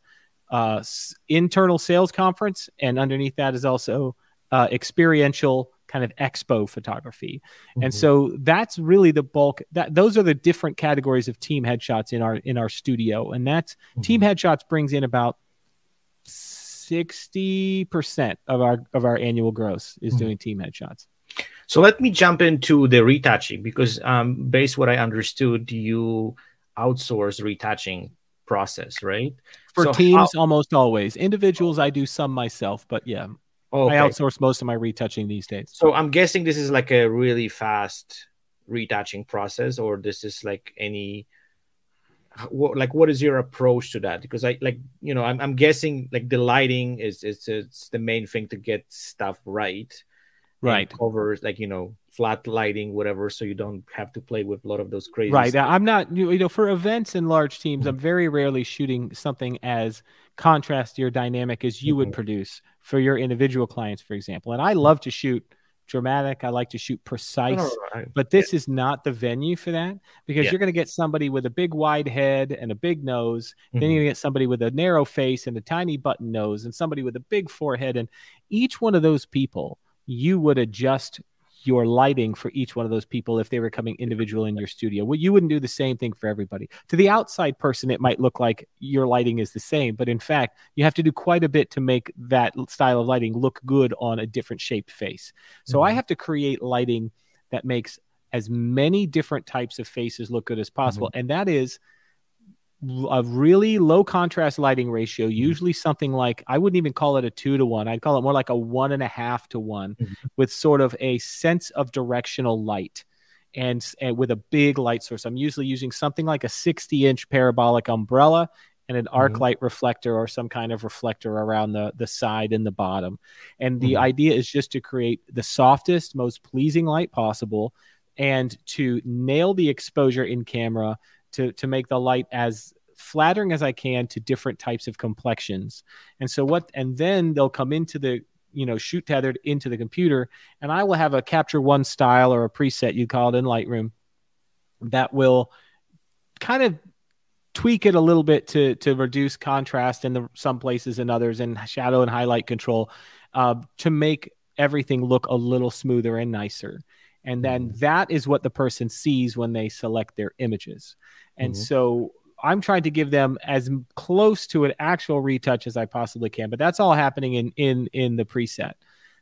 S2: uh, internal sales conference, and underneath that is also uh, experiential kind of expo photography. Mm-hmm. And so that's really the bulk that those are the different categories of team headshots in our in our studio. And that's mm-hmm. team headshots brings in about 60% of our of our annual gross is mm-hmm. doing team headshots.
S1: So let me jump into the retouching because um based what I understood you outsource retouching process, right?
S2: For so teams how... almost always. Individuals I do some myself, but yeah. Okay. I outsource most of my retouching these days.
S1: So I'm guessing this is like a really fast retouching process or this is like any what, like what is your approach to that because i like you know i'm, I'm guessing like the lighting is is it's the main thing to get stuff right
S2: right
S1: covers like you know flat lighting whatever so you don't have to play with a lot of those crazy
S2: right stuff. i'm not you know for events and large teams mm-hmm. i'm very rarely shooting something as contrasty or dynamic as you mm-hmm. would produce for your individual clients for example and i love to shoot dramatic. I like to shoot precise, right. but this yeah. is not the venue for that because yeah. you're going to get somebody with a big wide head and a big nose. Mm-hmm. Then you're going to get somebody with a narrow face and a tiny button nose and somebody with a big forehead. And each one of those people, you would adjust your lighting for each one of those people if they were coming individual in your studio. Well, you wouldn't do the same thing for everybody. To the outside person, it might look like your lighting is the same, but in fact, you have to do quite a bit to make that style of lighting look good on a different shaped face. So mm-hmm. I have to create lighting that makes as many different types of faces look good as possible. Mm-hmm. And that is a really low contrast lighting ratio, mm-hmm. usually something like I wouldn't even call it a two to one. I'd call it more like a one and a half to one mm-hmm. with sort of a sense of directional light and, and with a big light source. I'm usually using something like a 60 inch parabolic umbrella and an arc mm-hmm. light reflector or some kind of reflector around the, the side and the bottom. And the mm-hmm. idea is just to create the softest, most pleasing light possible and to nail the exposure in camera to, to make the light as flattering as I can to different types of complexions. And so what and then they'll come into the you know shoot tethered into the computer and I will have a Capture One style or a preset you call it in Lightroom that will kind of tweak it a little bit to to reduce contrast in the some places and others and shadow and highlight control uh, to make everything look a little smoother and nicer and then mm-hmm. that is what the person sees when they select their images and mm-hmm. so i'm trying to give them as close to an actual retouch as i possibly can but that's all happening in in in the preset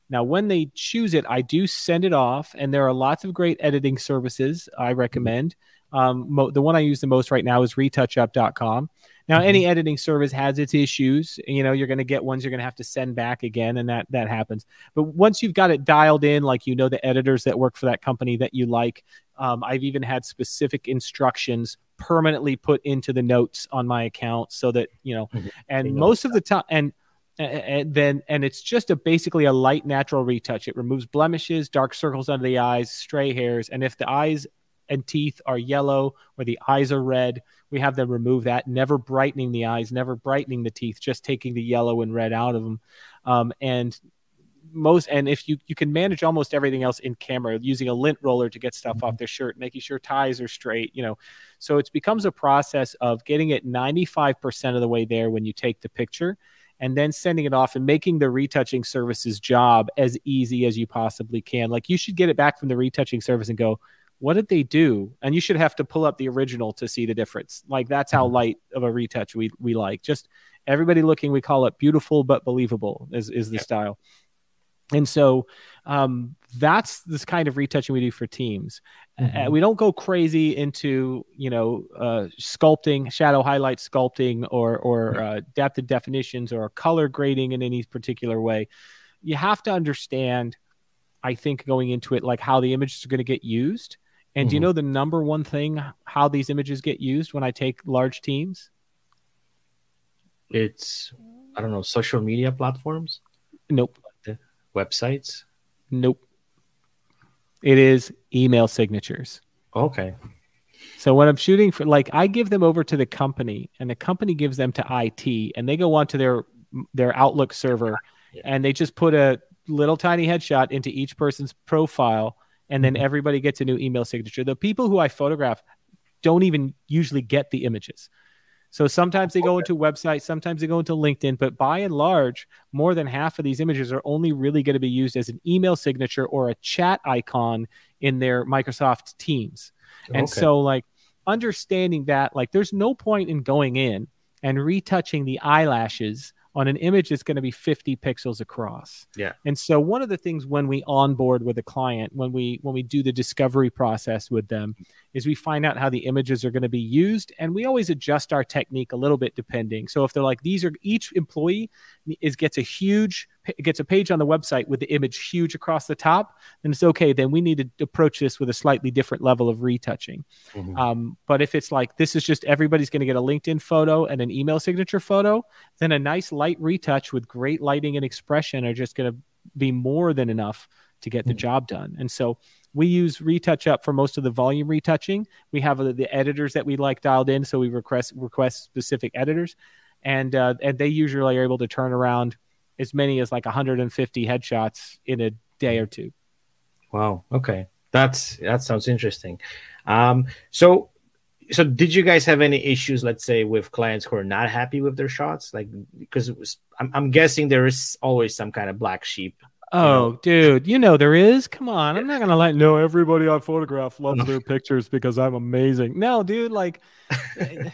S2: now when they choose it i do send it off and there are lots of great editing services i recommend um, mo- the one i use the most right now is retouchup.com now, mm-hmm. any editing service has its issues. You know, you're going to get ones you're going to have to send back again, and that that happens. But once you've got it dialed in, like you know the editors that work for that company that you like, um, I've even had specific instructions permanently put into the notes on my account so that you know. Mm-hmm. And most of the time, and and then and it's just a basically a light natural retouch it removes blemishes dark circles under the eyes stray hairs and if the eyes and teeth are yellow or the eyes are red, we have them remove that, never brightening the eyes, never brightening the teeth, just taking the yellow and red out of them. Um, and most and if you you can manage almost everything else in camera using a lint roller to get stuff mm-hmm. off their shirt making sure ties are straight you know so it becomes a process of getting it 95% of the way there when you take the picture and then sending it off and making the retouching services job as easy as you possibly can like you should get it back from the retouching service and go what did they do? And you should have to pull up the original to see the difference. Like that's how mm-hmm. light of a retouch we we like. Just everybody looking, we call it beautiful but believable is is the style. And so um, that's this kind of retouching we do for teams. Mm-hmm. Uh, we don't go crazy into you know uh, sculpting, shadow highlight sculpting, or or uh, depth of definitions, or color grading in any particular way. You have to understand, I think, going into it, like how the images are going to get used, and mm-hmm. do you mm-hmm. know the number one thing how these images get used when I take large teams?
S1: It's I don't know, social media platforms?
S2: Nope.
S1: Websites?
S2: Nope. It is email signatures.
S1: Okay.
S2: So when I'm shooting for like I give them over to the company and the company gives them to IT and they go onto their their Outlook server yeah. and they just put a little tiny headshot into each person's profile and then mm-hmm. everybody gets a new email signature. The people who I photograph don't even usually get the images. So sometimes they go into websites, sometimes they go into LinkedIn, but by and large, more than half of these images are only really going to be used as an email signature or a chat icon in their Microsoft Teams. And okay. so like understanding that like there's no point in going in and retouching the eyelashes on an image that's going to be 50 pixels across.
S1: Yeah.
S2: And so one of the things when we onboard with a client, when we when we do the discovery process with them, is we find out how the images are going to be used and we always adjust our technique a little bit depending. So if they're like these are each employee is gets a huge gets a page on the website with the image huge across the top, then it's okay. Then we need to approach this with a slightly different level of retouching. Mm-hmm. Um, but if it's like this is just everybody's going to get a LinkedIn photo and an email signature photo, then a nice light retouch with great lighting and expression are just going to be more than enough to get the mm-hmm. job done. And so we use RetouchUp for most of the volume retouching. We have uh, the editors that we like dialed in, so we request request specific editors, and uh, and they usually are able to turn around as many as like 150 headshots in a day or two.
S1: Wow. Okay, that's that sounds interesting. Um, so so did you guys have any issues let's say with clients who are not happy with their shots like because was, I'm, I'm, guessing there is always some kind of black sheep
S2: Oh, you know? dude, you know there is. Come on, I'm not gonna let no everybody I photograph loves their pictures because I'm amazing. No, dude, like the,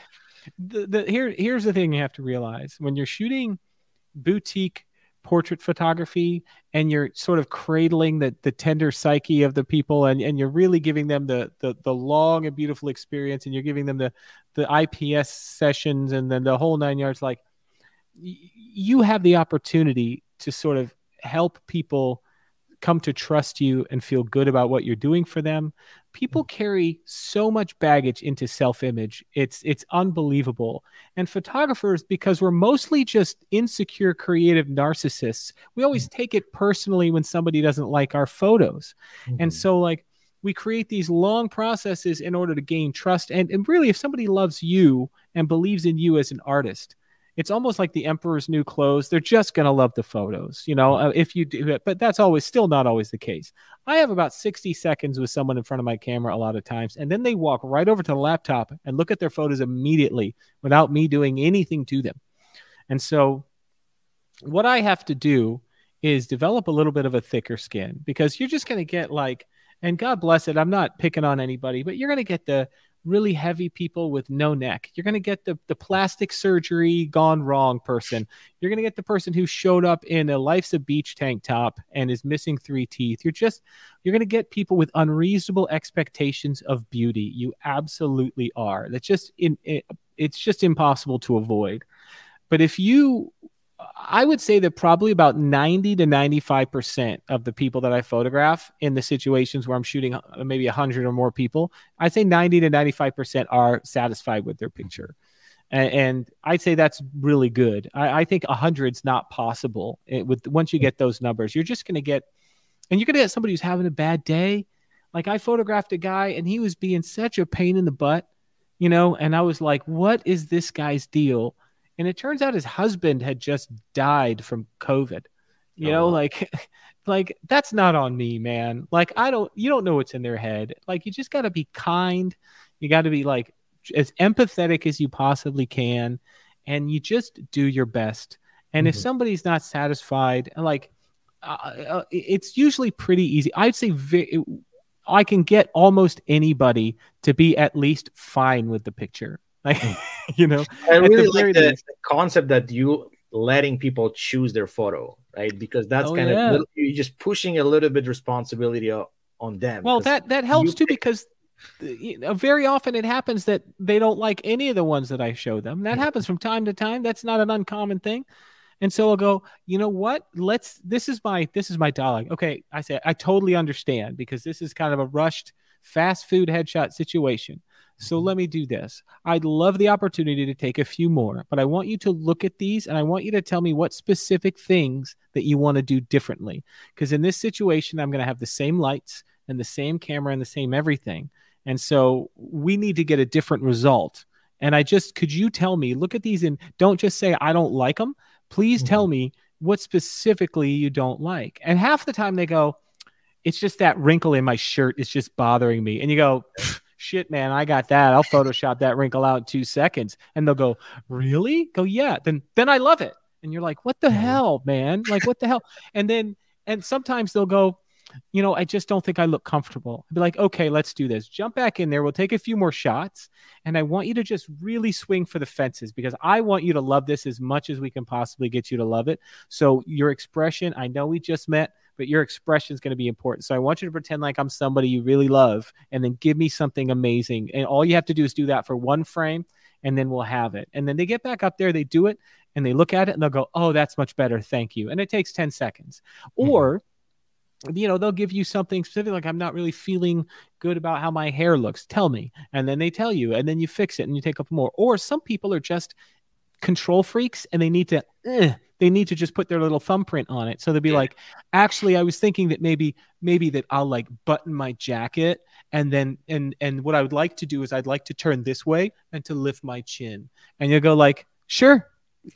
S2: the here here's the thing you have to realize when you're shooting boutique portrait photography and you're sort of cradling the, the tender psyche of the people and, and you're really giving them the, the the long and beautiful experience and you're giving them the the IPS sessions and then the whole nine yards like you have the opportunity to sort of help people come to trust you and feel good about what you're doing for them. People carry so much baggage into self-image. It's it's unbelievable. And photographers because we're mostly just insecure creative narcissists, we always mm. take it personally when somebody doesn't like our photos. Mm-hmm. And so like we create these long processes in order to gain trust and, and really if somebody loves you and believes in you as an artist it's almost like the emperor's new clothes they're just going to love the photos you know uh, if you do it but that's always still not always the case. I have about 60 seconds with someone in front of my camera a lot of times and then they walk right over to the laptop and look at their photos immediately without me doing anything to them. And so what i have to do is develop a little bit of a thicker skin because you're just going to get like and god bless it i'm not picking on anybody but you're going to get the really heavy people with no neck. You're going to get the, the plastic surgery gone wrong person. You're going to get the person who showed up in a life's a beach tank top and is missing three teeth. You're just, you're going to get people with unreasonable expectations of beauty. You absolutely are. That's just in, it, it's just impossible to avoid. But if you I would say that probably about 90 to 95% of the people that I photograph in the situations where I'm shooting uh, maybe 100 or more people, I'd say 90 to 95% are satisfied with their picture. And, and I'd say that's really good. I, I think 100 is not possible. It, with Once you get those numbers, you're just going to get, and you're going to get somebody who's having a bad day. Like I photographed a guy and he was being such a pain in the butt, you know, and I was like, what is this guy's deal? And it turns out his husband had just died from covid. You oh. know like like that's not on me man. Like i don't you don't know what's in their head. Like you just got to be kind. You got to be like as empathetic as you possibly can and you just do your best. And mm-hmm. if somebody's not satisfied like uh, uh, it's usually pretty easy. I'd say vi- i can get almost anybody to be at least fine with the picture like, hmm. you know,
S1: I really like the, the, concept that you letting people choose their photo, right? Because that's oh, kind yeah. of you're just pushing a little bit responsibility uh, on them.
S2: Well, that that helps too because uh, very often it happens that they don't like any of the ones that I show them. That hmm. happens from time to time. That's not an uncommon thing. And so I'll go, you know what? Let's this is my this is my dialogue. Okay, I say I totally understand because this is kind of a rushed fast food headshot situation. So let me do this. I'd love the opportunity to take a few more, but I want you to look at these and I want you to tell me what specific things that you want to do differently. Because in this situation, I'm going to have the same lights and the same camera and the same everything. And so we need to get a different result. And I just, could you tell me, look at these and don't just say, I don't like them. Please mm-hmm. tell me what specifically you don't like. And half the time they go, it's just that wrinkle in my shirt is just bothering me. And you go, shit, man, I got that. I'll Photoshop that wrinkle out in two seconds. And they'll go, really? Go, yeah. Then, then I love it. And you're like, what the hell, man? Like, what the hell? And then, and sometimes they'll go, you know, I just don't think I look comfortable. I'd be like, okay, let's do this. Jump back in there. We'll take a few more shots. And I want you to just really swing for the fences because I want you to love this as much as we can possibly get you to love it. So, your expression, I know we just met, but your expression is going to be important. So I want you to pretend like I'm somebody you really love and then give me something amazing. And all you have to do is do that for one frame and then we'll have it. And then they get back up there, they do it and they look at it and they'll go, "Oh, that's much better. Thank you." And it takes 10 seconds. Mm-hmm. Or you know they'll give you something specific like i'm not really feeling good about how my hair looks tell me and then they tell you and then you fix it and you take up more or some people are just control freaks and they need to eh, they need to just put their little thumbprint on it. So they'll be yeah. like, actually, I was thinking that maybe maybe that I'll like button my jacket and then and and what I would like to do is I'd like to turn this way and to lift my chin. And you'll go like, sure,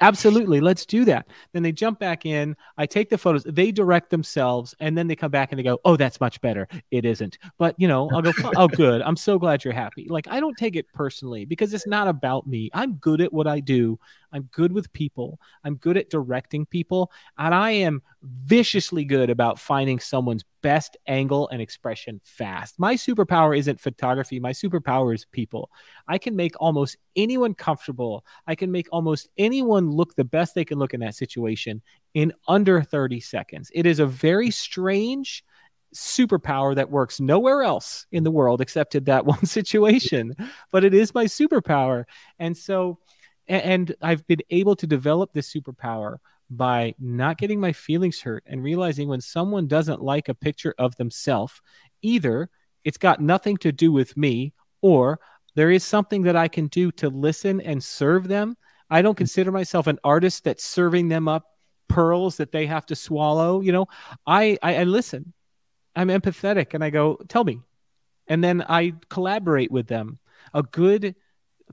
S2: absolutely let's do that. Then they jump back in. I take the photos. They direct themselves and then they come back and they go oh that's much better. It isn't. But you know i'll go oh good. I'm so glad you're happy. Like i don't take it personally because it's not about me. I'm good at what i do I'm good with people. I'm good at directing people. And I am viciously good about finding someone's best angle and expression fast. My superpower isn't photography. My superpower is people. I can make almost anyone comfortable. I can make almost anyone look the best they can look in that situation in under 30 seconds. It is a very strange superpower that works nowhere else in the world except in that one situation, but it is my superpower. And so, and I've been able to develop this superpower by not getting my feelings hurt and realizing when someone doesn't like a picture of themselves, either it's got nothing to do with me or there is something that I can do to listen and serve them. I don't mm-hmm. consider myself an artist that's serving them up pearls that they have to swallow. You know, I, I, I listen I'm empathetic and I go, tell me. And then I collaborate with them. A good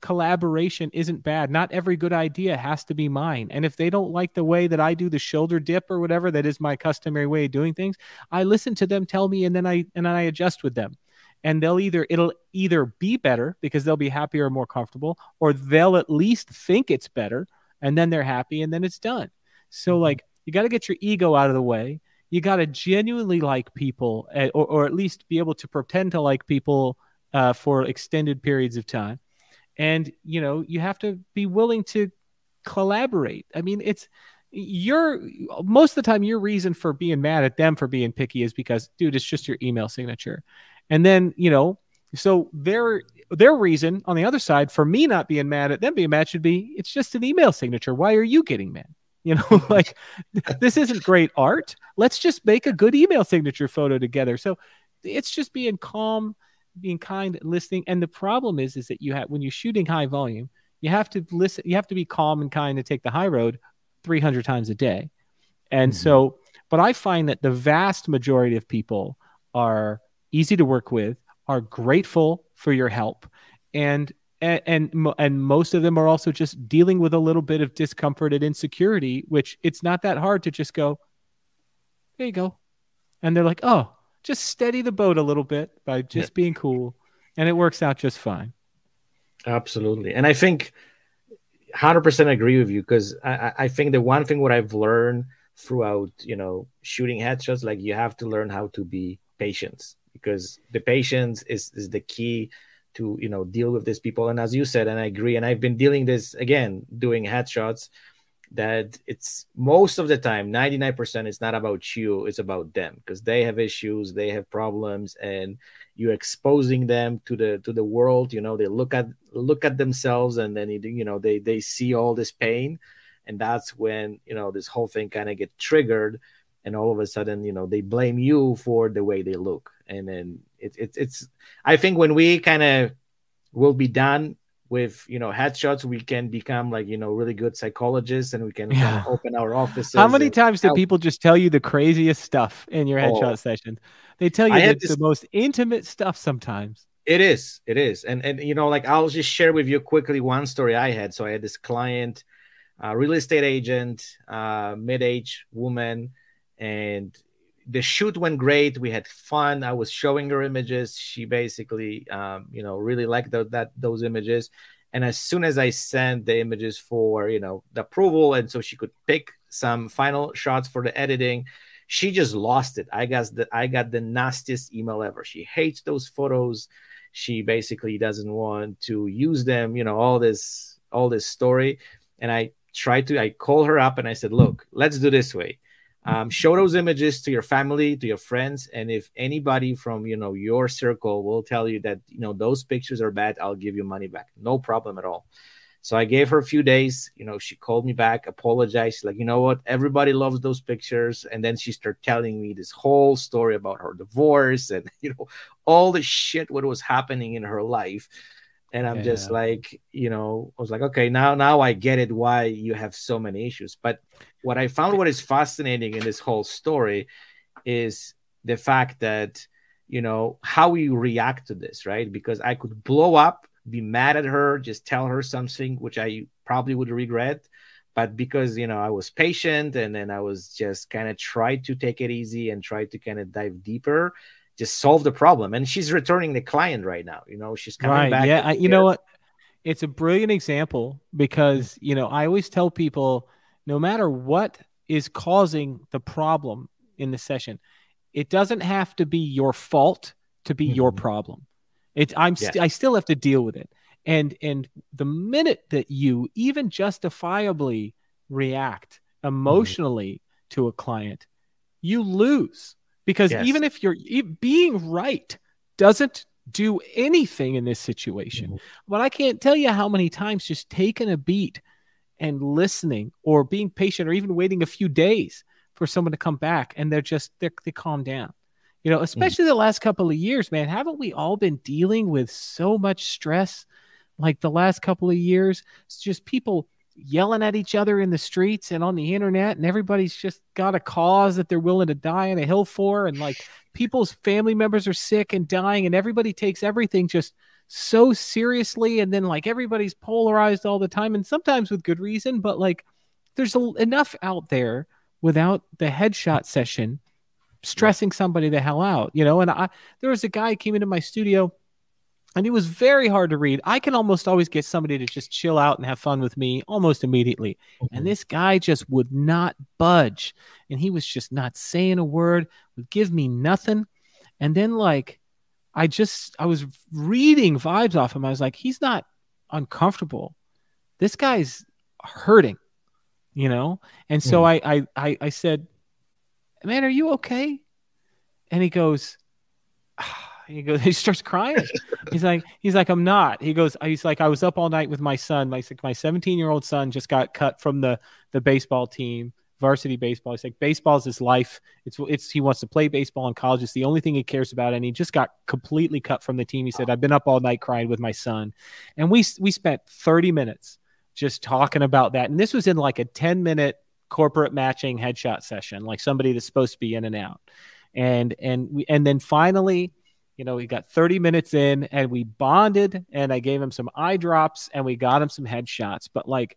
S2: collaboration isn't bad. Not every good idea has to be mine. And if they don't like the way that I do the shoulder dip or whatever, that is my customary way of doing things, I listen to them tell me and then I and then I adjust with them. And they'll either it'll either be better because they'll be happier or more comfortable, or they'll at least think it's better and then they're happy and then it's done. So mm-hmm. like you got to get your ego out of the way you got to genuinely like people eh, or, or at least be able to pretend to like people uh, for extended periods of time and you know you have to be willing to collaborate i mean it's your most of the time your reason for being mad at them for being picky is because dude it's just your email signature and then you know so their their reason on the other side for me not being mad at them being mad should be it's just an email signature why are you getting mad you know, like this isn't great art. Let's just make a good email signature photo together. So it's just being calm, being kind, listening. And the problem is, is that you have when you're shooting high volume, you have to listen. You have to be calm and kind to take the high road 300 times a day. And mm-hmm. so, but I find that the vast majority of people are easy to work with, are grateful for your help, and and, and and most of them are also just dealing with a little bit of discomfort and insecurity which it's not that hard to just go there you go and they're like oh just steady the boat a little bit by just yeah. being cool and it works out just fine.
S1: Absolutely. And i think 100% agree with you because I, I think the one thing what i've learned throughout you know shooting headshots like you have to learn how to be patient because the patience is is the key to you know deal with these people. And as you said and i agree and i've been dealing this again doing headshots that it's most of the time 99% it's not about you it's about them. Because they have issues they have problems and you're exposing them to the to the world you know they look at look at themselves and then you know they they see all this pain. And that's when you know this whole thing kind of get triggered and all of a sudden you know they blame you for the way they look. And then it's it, it's i think when we kind of will be done with you know headshots we can become like you know really good psychologists and we can yeah. kind of open our offices
S2: how many times do people just tell you the craziest stuff in your headshot oh. sessions they tell you the, this... the most intimate stuff sometimes
S1: it is it is and and you know like i'll just share with you quickly one story i had so i had this client uh, real estate agent uh, mid-age woman and the shoot went great. We had fun. I was showing her images. She basically, um, you know, really liked the, that those images. And as soon as I sent the images for, you know, the approval, and so she could pick some final shots for the editing, she just lost it. I got the I got the nastiest email ever. She hates those photos. She basically doesn't want to use them. You know, all this all this story. And I tried to. I call her up and I said, "Look, let's do this way." Um, show those images to your family to your friends and if anybody from you know your circle will tell you that you know those pictures are bad i'll give you money back. No problem at all. So i gave her a few days you know she called me back apologized. Like you know what? Everybody loves those pictures. And then she started telling me this whole story about her divorce and you know all the shit what was happening in her life and i'm yeah. just like you know i was like okay now now i get it why you have so many issues. But what i found what is fascinating in this whole story is the fact that you know how we react to this right? Because i could blow up be mad at her just tell her something which i probably would regret. But because you know i was patient and then i was just kind of tried to take it easy and try to kind of dive deeper just solve the problem. And she's returning the client right now. You know, she's coming right, back.
S2: Yeah, I, you know what? it's a brilliant example because you know I always tell people no matter what is causing the problem in the session, it doesn't have to be your fault to be mm-hmm. your problem. It I'm st- I still have to deal with it. And and the minute that you even justifiably react mm-hmm. emotionally mm-hmm. to a client, you lose because yes. even if you're being right doesn't do anything in this situation. Mm-hmm. But I can't tell you how many times just taking a beat and listening or being patient or even waiting a few days for someone to come back and they're just they're, they calm down. You know, mm. especially mm-hmm. the last couple of years, man, haven't we all been dealing with so much stress like the last couple of years? It's just people yelling at each other in the streets and on the internet and everybody's just got a cause that they're willing to die on a hill for and like people's family members are sick and dying and everybody takes everything just so seriously and then like everybody's polarized all the time and sometimes with good reason but like there's a, enough out there without the headshot session stressing somebody the hell out you know? And i there was a guy came into my studio and it was very hard to read. I can almost always get somebody to just chill out and have fun with me almost immediately. Mm-hmm. And this guy just would not budge. And he was just not saying a word, would give me nothing. And then, like, I just, I was reading vibes off him. I was like, he's not uncomfortable. This guy's hurting, you know? And so mm. I, I, I said, man, are you okay? And he goes, ah, he goes, he starts crying. he's like, he's like, I'm not. He goes, he's like, I was up all night with my son. My my 17 year old son just got cut from the the baseball team, varsity baseball. He's like, baseball is his life. It's it's he wants to play baseball in college. It's the only thing he cares about, and he just got completely cut from the team. He said, I've been up all night crying with my son, and we we spent 30 minutes just talking about that. And this was in like a 10 minute corporate matching headshot session, like somebody that's supposed to be in and out. And and we and then finally you know, we got 30 minutes in and we bonded and I gave him some eye drops and we got him some headshots. But like,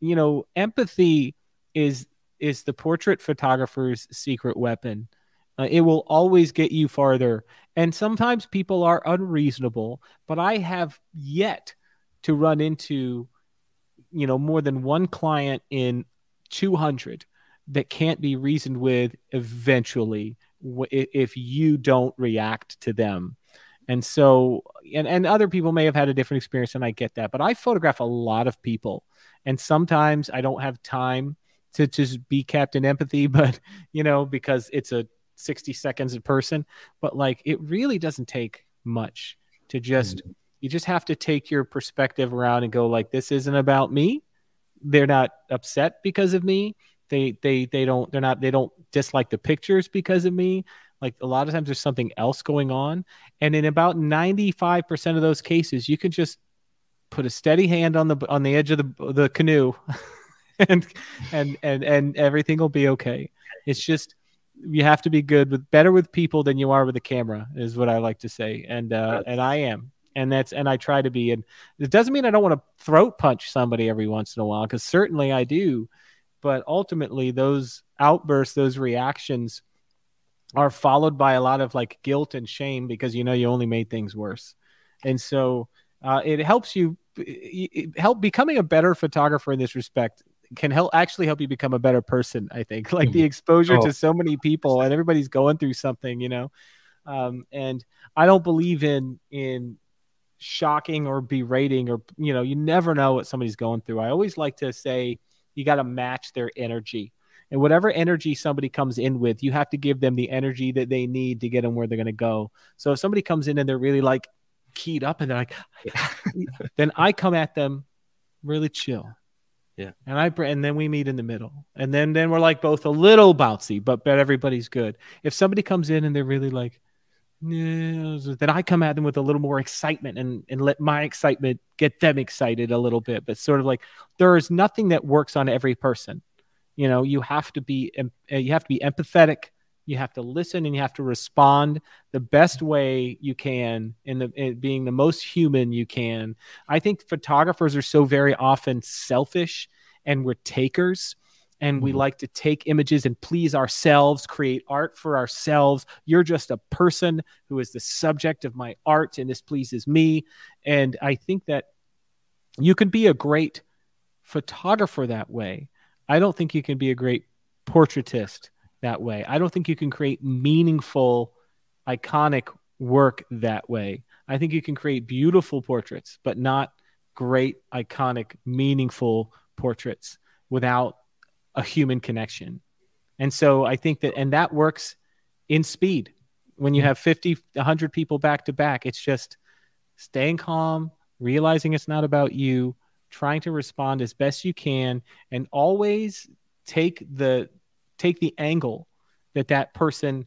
S2: you know, empathy is is the portrait photographer's secret weapon. Uh, it will always get you farther. And sometimes people are unreasonable, but I have yet to run into, you know, more than one client in 200 that can't be reasoned with eventually if you don't react to them. And so, and, and other people may have had a different experience, and I get that. But I photograph a lot of people, and sometimes I don't have time to just be Captain Empathy, but you know, because it's a 60 seconds a person. But like, it really doesn't take much to just, mm-hmm. you just have to take your perspective around and go, like, this isn't about me. They're not upset because of me they they they don't they're not they don't dislike the pictures because of me. Like a lot of times there's something else going on. And in about 95% of those cases you can just put a steady hand on the on the edge of the the canoe and and and and everything will be okay. It's just you have to be good with better with people than you are with the camera is what i like to say. And uh and i am. And that's and i try to be. And it doesn't mean i don't want to throat punch somebody every once in a while because certainly i do but ultimately those outbursts those reactions are followed by a lot of like guilt and shame because you know you only made things worse and so uh, it helps you it help becoming a better photographer in this respect can help actually help you become a better person i think like the mm-hmm. exposure oh. to so many people and everybody's going through something you know um, and i don't believe in in shocking or berating or you know you never know what somebody's going through i always like to say you got to match their energy. And whatever energy somebody comes in with, you have to give them the energy that they need to get them where they're going to go. So if somebody comes in and they're really like keyed up and they're like, then I come at them really chill.
S1: Yeah.
S2: And I and then we meet in the middle. And then then we're like both a little bouncy, but but everybody's good. If somebody comes in and they're really like then I come at them with a little more excitement and, and let my excitement get them excited a little bit. But sort of like there is nothing that works on every person. You know, you have to be uh, you have to be empathetic. You have to listen and you have to respond the best way you can in the in being the most human you can. I think photographers are so very often selfish and we're takers and we mm-hmm. like to take images and please ourselves, create art for ourselves. You're just a person who is the subject of my art, and this pleases me. And I think that you can be a great photographer that way. I don't think you can be a great portraitist that way. I don't think you can create meaningful, iconic work that way. I think you can create beautiful portraits, but not great, iconic, meaningful portraits without a human connection. And so I think that, and that works in speed. When you mm-hmm. have 50, 100 people back to back, it's just staying calm, realizing it's not about you, trying to respond as best you can, and always take the take the angle that that person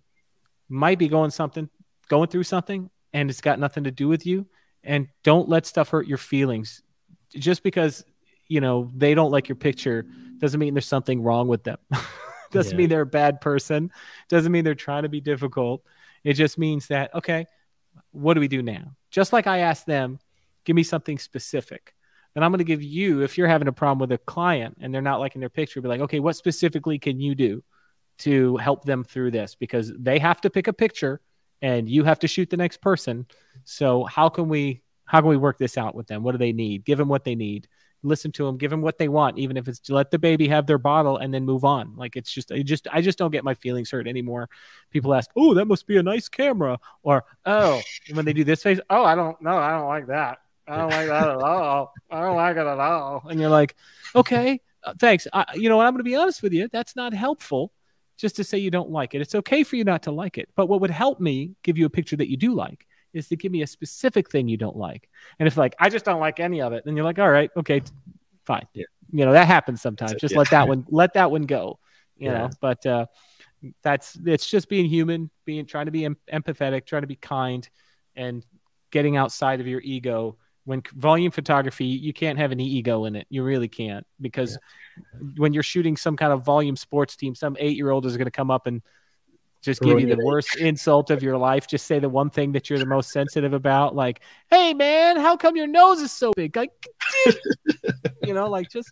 S2: might be going something going through something and it's got nothing to do with you and don't let stuff hurt your feelings just because you know they don't like your picture doesn't mean there's something wrong with them doesn't yeah. mean they're a bad person doesn't mean they're trying to be difficult it just means that okay what do we do now just like i asked them give me something specific and i'm going to give you if you're having a problem with a client and they're not liking their picture be like okay what specifically can you do to help them through this because they have to pick a picture and you have to shoot the next person. So how can we how can we work this out with them? What do they need? Give them what they need. Listen to them. Give them what they want, even if it's to let the baby have their bottle and then move on. Like it's just, I just, I just don't get my feelings hurt anymore. People ask, "Oh, that must be a nice camera," or "Oh," when they do this face, "Oh, I don't know. I don't like that. I don't like that at all. I don't like it at all." And you're like, "Okay, uh, thanks. I, you know, I'm going to be honest with you. That's not helpful." just to say you don't like it. It's okay for you not to like it. But what would help me give you a picture that you do like is to give me a specific thing you don't like. And if like I just don't like any of it, then you're like, all right, okay, fine. Yeah. You know, that happens sometimes. Just yeah. let that one let that one go. You yeah. know, but uh that's it's just being human, being trying to be em- empathetic, trying to be kind and getting outside of your ego when volume photography you can't have any ego in it you really can't because when you're shooting some kind of volume sports team some eight year old is going to come up and just give you the worst insult of your life. Just say the one thing that you're the most sensitive about like hey man how come your nose is so big? Like you know like just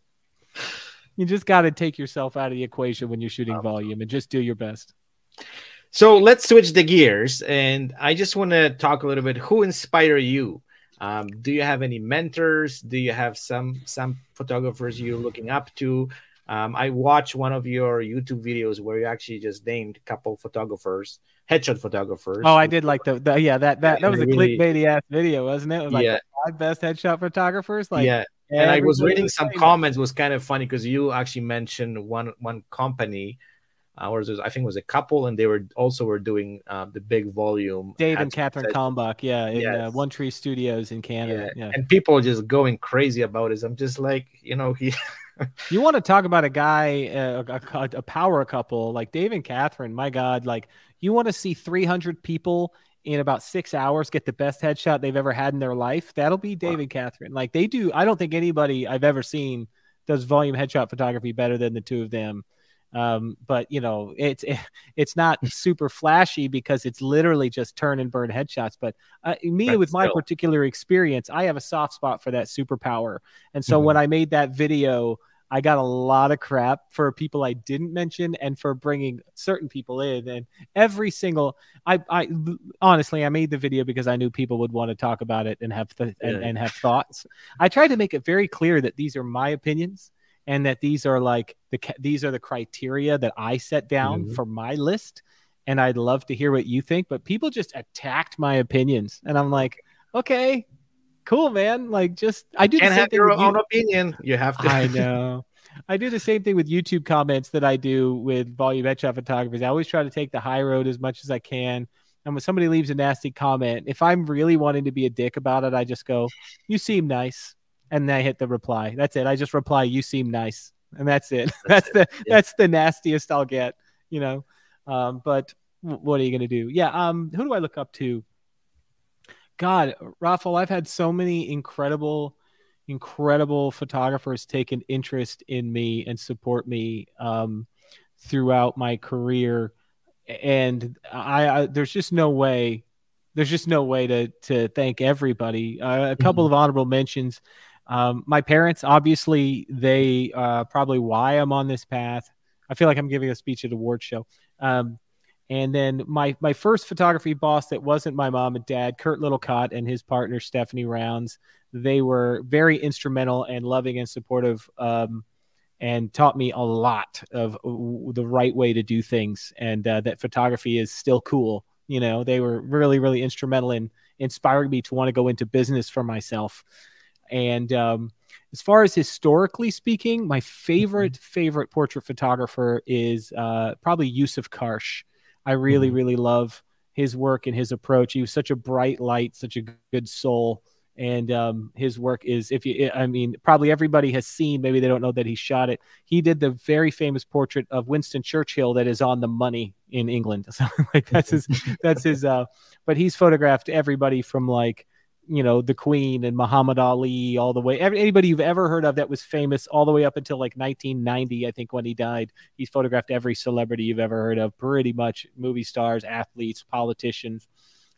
S2: you just got to take yourself out of the equation when you're shooting volume and just do your best.
S1: So let's switch the gears and i just want to talk a little bit. Who inspire you? Um, do you have any mentors? Do you have some some photographers you're looking up to? Um, I watched one of your YouTube videos where you actually just named a couple photographers, headshot photographers.
S2: Oh, I did like the, the yeah that that that was a really, clickbaity ass video, wasn't it? it was like
S1: yeah,
S2: five best headshot photographers. Like
S1: yeah, and I was reading some comments. Was kind of funny because you actually mentioned one one company uh, or I think it was a couple, and they were also were doing uh, the big volume.
S2: Dave and Catherine Kalmbach, yeah, in uh, yes. uh, One Tree Studios in Canada.
S1: Yeah. yeah. and people are just going crazy about it. I'm just like, you know, he.
S2: you want to talk about a guy, uh, a, a, power couple like Dave and Catherine? My God, like you want to see 300 people in about six hours get the best headshot they've ever had in their life? That'll be Dave wow. and Catherine. Like they do. I don't think anybody I've ever seen does volume headshot photography better than the two of them. Um, but you know, it's it, it's not super flashy because it's literally just turn and burn headshots. But uh, me, with still. my particular experience, I have a soft spot for that superpower. And so mm-hmm. when I made that video, I got a lot of crap for people I didn't mention and for bringing certain people in. And every single, I, I honestly, I made the video because I knew people would want to talk about it and have th- yeah. and, and have thoughts. I tried to make it very clear that these are my opinions and that these are like the these are the criteria that I set down mm-hmm. for my list and I'd love to hear what you think but people just attacked my opinions and I'm like okay cool man like just I do
S1: and have your own you. opinion you have to
S2: I know I do the same thing with YouTube comments that I do with volume headshot photographers I always try to take the high road as much as I can and when somebody leaves a nasty comment if I'm really wanting to be a dick about it I just go you seem nice and then I hit the reply. That's it. I just reply, "You seem nice," and that's it. That's, that's the yeah. that's the nastiest I'll get, you know. Um, but what are you gonna do? Yeah. Um, who do I look up to? God, Rafael, I've had so many incredible, incredible photographers take an interest in me and support me um, throughout my career, and I, I there's just no way there's just no way to to thank everybody. Uh, a couple mm-hmm. of honorable mentions. Um, my parents, obviously, they uh, probably why I'm on this path. I feel like I'm giving a speech at a award show. Um, and then my my first photography boss that wasn't my mom and dad, Kurt Littlecott and his partner Stephanie Rounds. they were very instrumental and loving and supportive um, and taught me a lot of the right way to do things and uh, that photography is still cool you know they were really really instrumental in inspiring me to want to go into business for myself and um, as far as historically speaking my favorite mm-hmm. favorite portrait photographer is uh, probably yousuf karsh i really mm-hmm. really love his work and his approach. He was such a bright light such a good soul. And um, his work is if you i mean probably everybody has seen maybe they don't know that he shot it. He did the very famous portrait of winston churchill that is on the money in england. So like that's his that's his uh but he's photographed everybody from like you know the queen and muhammad ali all the way anybody you've ever heard of that was famous all the way up until like 1990 i think when he died he's photographed every celebrity you've ever heard of pretty much movie stars athletes politicians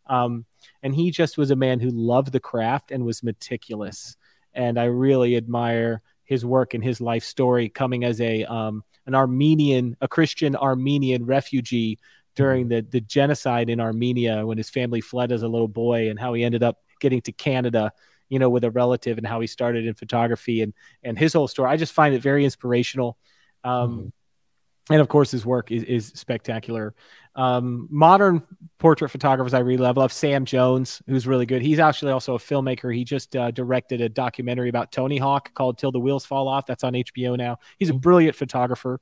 S2: um, and he just was a man who loved the craft and was meticulous. And I really admire his work and his life story coming as a um, an Armenian, a Christian Armenian refugee during the, the genocide in Armenia when his family fled as a little boy and how he ended up getting to Canada, you know, with a relative and how he started in photography and and his whole story. I just find it very inspirational. Um, mm-hmm. and of course his work is, is spectacular. Um, modern portrait photographers i really love love sam jones who's really good. He's actually also a filmmaker. He just uh, directed a documentary about tony hawk called till the wheels fall off. That's on hbo now. He's a brilliant photographer.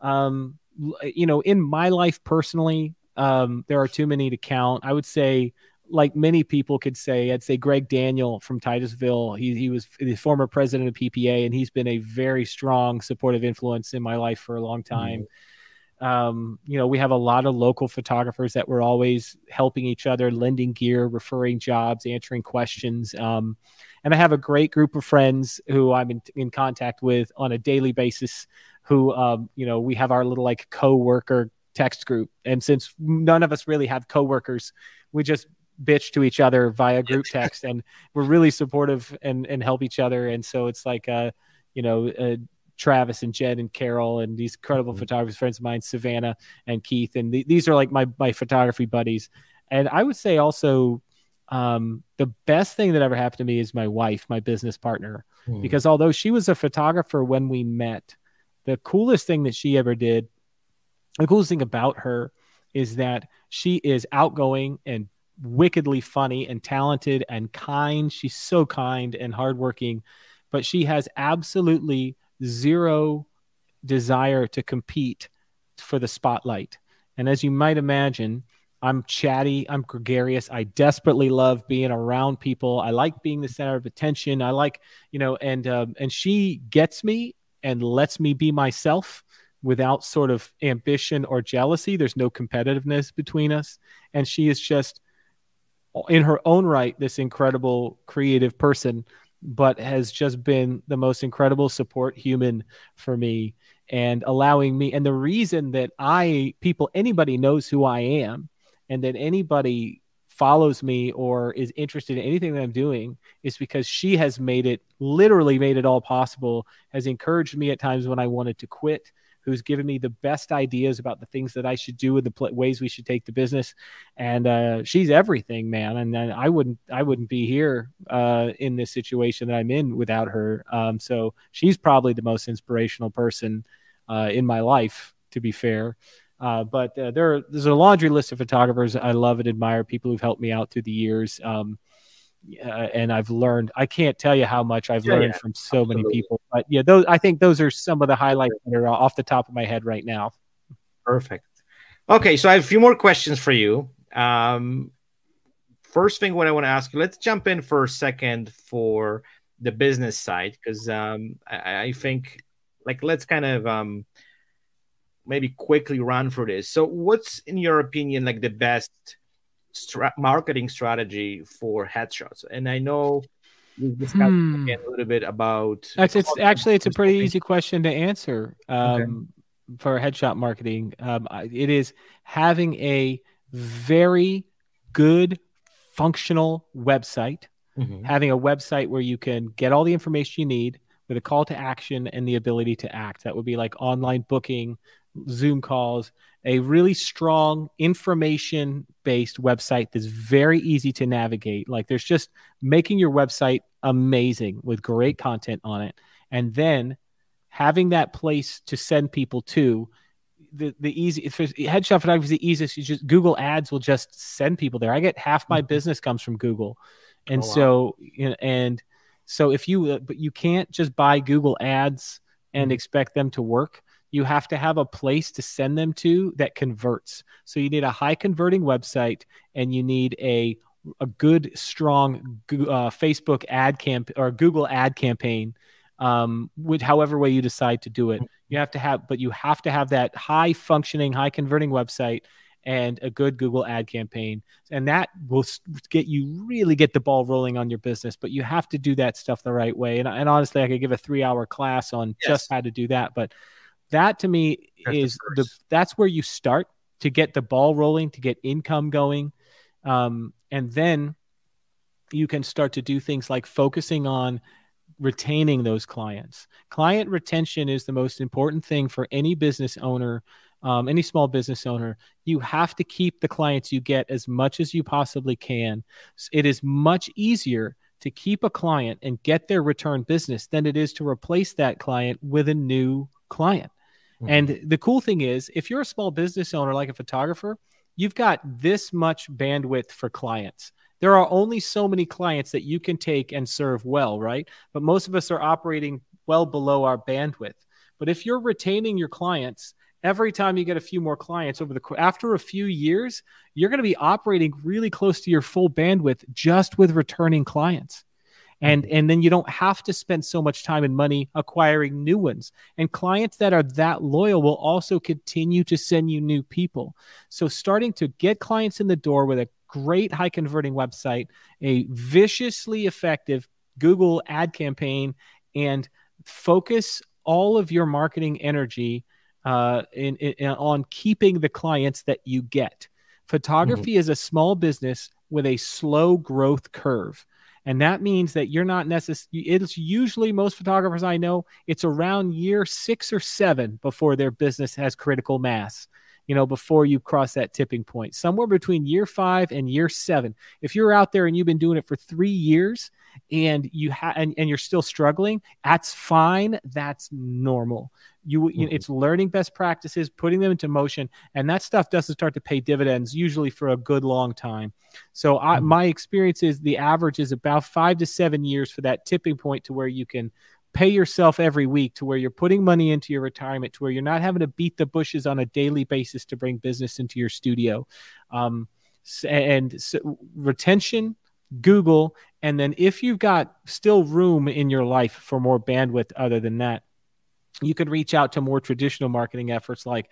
S2: Um, you know in my life personally um, there are too many to count. I would say like many people could say, I'd say Greg Daniel from Titusville. He he was the former president of PPA, and he's been a very strong supportive influence in my life for a long time. Mm-hmm. Um, you know, we have a lot of local photographers that were always helping each other, lending gear, referring jobs, answering questions. Um, and I have a great group of friends who I'm in, in contact with on a daily basis. Who, um, you know, we have our little like co-worker text group, and since none of us really have coworkers, we just bitch to each other via group text and we're really supportive and and help each other and so it's like uh you know uh, Travis and Jed and Carol and these incredible mm-hmm. photographers friends of mine Savannah and Keith and th- these are like my my photography buddies and I would say also um, the best thing that ever happened to me is my wife my business partner mm. because although she was a photographer when we met the coolest thing that she ever did the coolest thing about her is that she is outgoing and wickedly funny and talented and kind. She's so kind and hardworking, but she has absolutely zero desire to compete for the spotlight. And as you might imagine, I'm chatty, I'm gregarious. I desperately love being around people. I like being the center of attention. I like, you know, and um, and she gets me and lets me be myself without sort of ambition or jealousy. There's no competitiveness between us, and she is just in her own right this incredible creative person but has just been the most incredible support human for me and allowing me and the reason that i people anybody knows who i am and that anybody follows me or is interested in anything that i'm doing is because she has made it literally made it all possible has encouraged me at times when i wanted to quit who's given me the best ideas about the things that I should do and the pl- ways we should take the business. And uh, she's everything, man. And, I wouldn't I wouldn't be here uh, in this situation that I'm in without her. Um, so she's probably the most inspirational person uh, in my life, to be fair. Uh, but uh, there, there's a laundry list of photographers I love and admire, people who've helped me out through the years. Um, uh, and I've learned. I can't tell you how much I've yeah, learned yeah, from so absolutely. many people. But yeah, those I think those are some of the highlights that are off the top of my head right now.
S1: Perfect. Okay, so I have a few more questions for you. Um, first thing, what I want to ask you, let's jump in for a second for the business side because um, I, I, think, like, let's kind of um, maybe quickly run through this. So, what's in your opinion like the best stra- marketing strategy for headshots? And I know we discussed hmm. again a little bit about.
S2: That's it's actually it's a pretty easy question to answer um, okay. for headshot marketing. Um, it is having a very good functional website, mm-hmm. having a website where you can get all the information you need with a call to action and the ability to act. That would be like online booking, Zoom calls, a really strong information based website that's very easy to navigate. Like there's just making your website amazing with great content on it. And then having that place to send people to the the easy if headshot photography is the easiest you just google ads will just send people there i get half my mm-hmm. business comes from google and oh, wow. so you know, and so if you but you can't just buy google ads and mm-hmm. expect them to work you have to have a place to send them to that converts. So you need a high converting website and you need a a good strong uh, Facebook ad camp or Google ad campaign um, with however way you decide to do it. You have to have, but you have to have that high functioning, high converting website and a good Google ad campaign. And that will get you really get the ball rolling on your business, but you have to do that stuff the right way. And, and honestly, I could give a three hour class on yes. just how to do that, but that to me that's is the, the, that's where you start to get the ball rolling, to get income going, um, and then you can start to do things like focusing on retaining those clients. Client retention is the most important thing for any business owner, um, any small business owner. You have to keep the clients you get as much as you possibly can. It is much easier to keep a client and get their return business than it is to replace that client with a new client. Mm-hmm. And the cool thing is, if you're a small business owner like a photographer, you've got this much bandwidth for clients. There are only so many clients that you can take and serve well, right? But most of us are operating well below our bandwidth. But if you're retaining your clients, every time you get a few more clients over the after a few years, you're going to be operating really close to your full bandwidth just with returning clients and and then you don't have to spend so much time and money acquiring new ones. And clients that are that loyal will also continue to send you new people. So starting to get clients in the door with a great high converting website a viciously effective google ad campaign and focus all of your marketing energy uh, in, in, on keeping the clients that you get. Photography mm-hmm. is a small business with a slow growth curve and that means that you're not necessarily, it's usually most photographers I know, it's around year six or seven before their business has critical mass, you know, before you cross that tipping point. Somewhere between year five and year seven. If you're out there and you've been doing it for three years and you have, and, and you're still struggling, that's fine. That's normal. You, you mm-hmm. it's learning best practices, putting them into motion, and that stuff doesn't start to pay dividends usually for a good long time. So I, mm-hmm. my experience is the average is about five to seven years for that tipping point to where you can pay yourself every week to where you're putting money into your retirement to where you're not having to beat the bushes on a daily basis to bring business into your studio um, and so retention google and then if you've got still room in your life for more bandwidth other than that you can reach out to more traditional marketing efforts like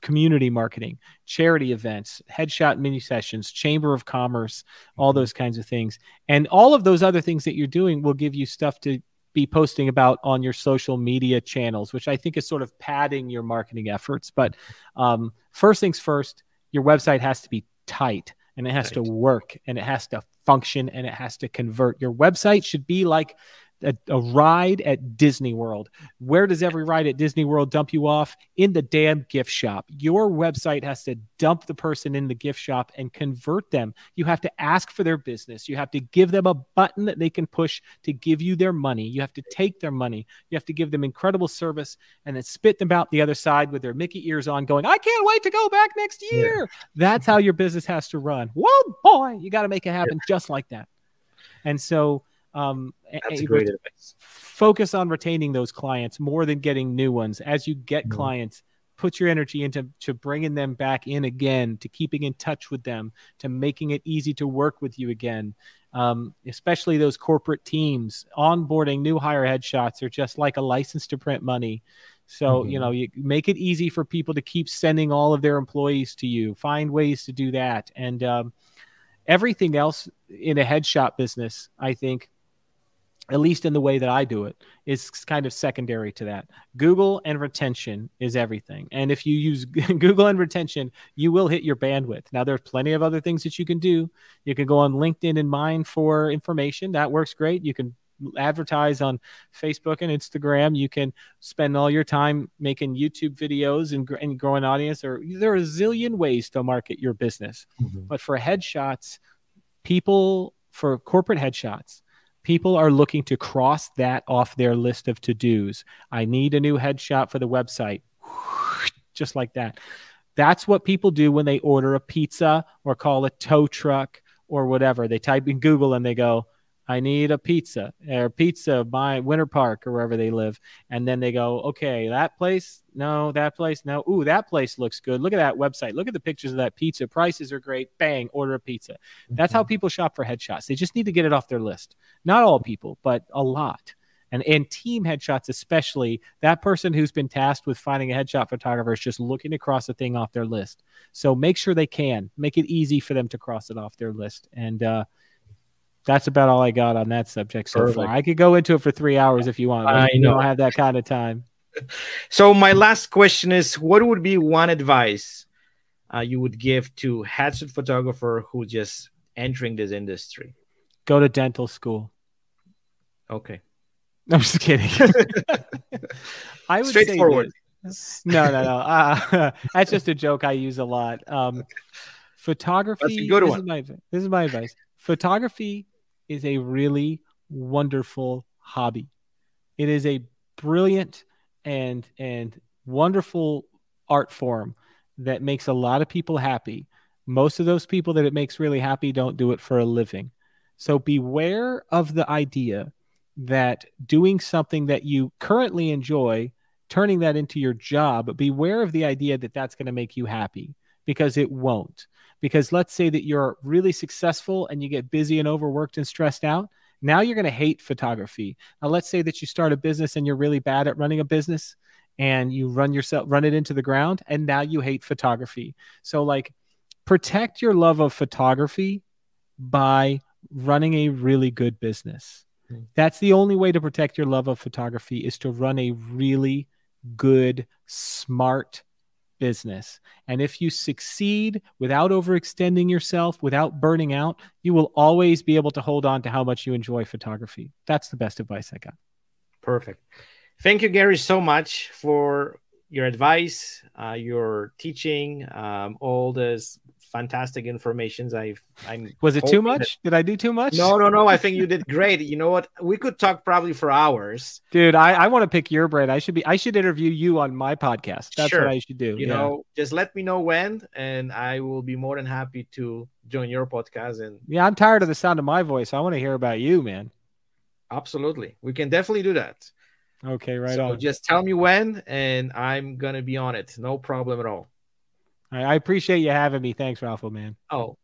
S2: community marketing, charity events, headshot mini sessions, chamber of commerce, all mm-hmm. those kinds of things. And all of those other things that you're doing will give you stuff to be posting about on your social media channels, which I think is sort of padding your marketing efforts. But um, first things first, your website has to be tight and it has right. to work and it has to function and it has to convert. Your website should be like a, a, ride at Disney World. Where does every ride at Disney World dump you off? In the damn gift shop. Your website has to dump the person in the gift shop and convert them. You have to ask for their business. You have to give them a button that they can push to give you their money. You have to take their money. You have to give them incredible service and then spit them out the other side with their Mickey ears on, going, I can't wait to go back next year. Yeah. That's how your business has to run. Whoa, boy, you got to make it happen yeah. just like that. And so, um,
S1: That's great advice.
S2: Focus on retaining those clients more than getting new ones. As you get mm-hmm. clients, put your energy into to bringing them back in again, to keeping in touch with them, to making it easy to work with you again. Um, especially those corporate teams onboarding new hire headshots are just like a license to print money. So, mm-hmm. you know, you make it easy for people to keep sending all of their employees to you. Find ways to do that. And um, everything else in a headshot business, I think, at least in the way that I do it, is kind of secondary to that. Google and retention is everything. And if you use Google and retention, you will hit your bandwidth. Now, there's plenty of other things that you can do. You can go on LinkedIn and mine for information. That works great. You can advertise on Facebook and Instagram. You can spend all your time making YouTube videos and, and growing audience. Or there are a zillion ways to market your business. Mm-hmm. But for headshots, people for corporate headshots, people are looking to cross that off their list of to dos. I need a new headshot for the website, just like that. That's what people do when they order a pizza or call a tow truck or whatever. They type in Google and they go, I need a pizza or pizza by Winter Park or wherever they live. And then they go, okay, that place, no, that place, no. Ooh, that place looks good. Look at that website. Look at the pictures of that pizza. Prices are great. Bang, order a pizza. That's how mm-hmm. people shop for headshots. They just need to get it off their list. Not all people, but a lot. And, and team headshots, especially, that person who's been tasked with finding a headshot photographer is just looking to cross a thing off their list. So make sure they can make it easy for them to cross it off their list. And, uh, that's about all I got on that subject so Perfect. far. I could go into it for three hours if you want. I know. don't have that kind of time.
S1: So my last question is: What would be one advice uh, you would give to headshot photographer who just entering this industry?
S2: Go to dental school.
S1: Okay.
S2: I'm just kidding. I would Straightforward. Say no, no, no. Uh, that's just a joke I use a lot. Um, photography. That's a good this one. Is my, this is my advice. Photography is a really wonderful hobby. It is a brilliant and and wonderful art form that makes a lot of people happy. Most of those people that it makes really happy don't do it for a living. So beware of the idea that doing something that you currently enjoy, turning that into your job, beware of the idea that that's going to make you happy because it won't. Because let's say that you're really successful and you get busy and overworked and stressed out. Now you're going to hate photography. Now, let's say that you start a business and you're really bad at running a business and you run yourself, run it into the ground, and now you hate photography. So, like, protect your love of photography by running a really good business. Mm-hmm. That's the only way to protect your love of photography is to run a really good, smart business. And if you succeed without overextending yourself, without burning out, you will always be able to hold on to how much you enjoy photography. That's the best advice I got.
S1: Perfect. Thank you, Gary, so much for your advice, uh, your teaching, um, all this fantastic informations. I've I'm
S2: was it too much? That... Did I do too much?
S1: No, no, no. I think you did great. You know what? We could talk probably for hours.
S2: Dude, I, I want to pick your brain. I should be I should interview you on my podcast. That's sure. what I should do.
S1: You yeah. know, just let me know when and I will be more than happy to join your podcast and
S2: Yeah, I'm tired of the sound of my voice. I want to hear about you, man.
S1: Absolutely. We can definitely do that.
S2: Okay, right.
S1: So
S2: on.
S1: just tell me when and I'm gonna be on it. No problem at all.
S2: I appreciate you having me. Thanks, Ralph, man.
S1: Oh,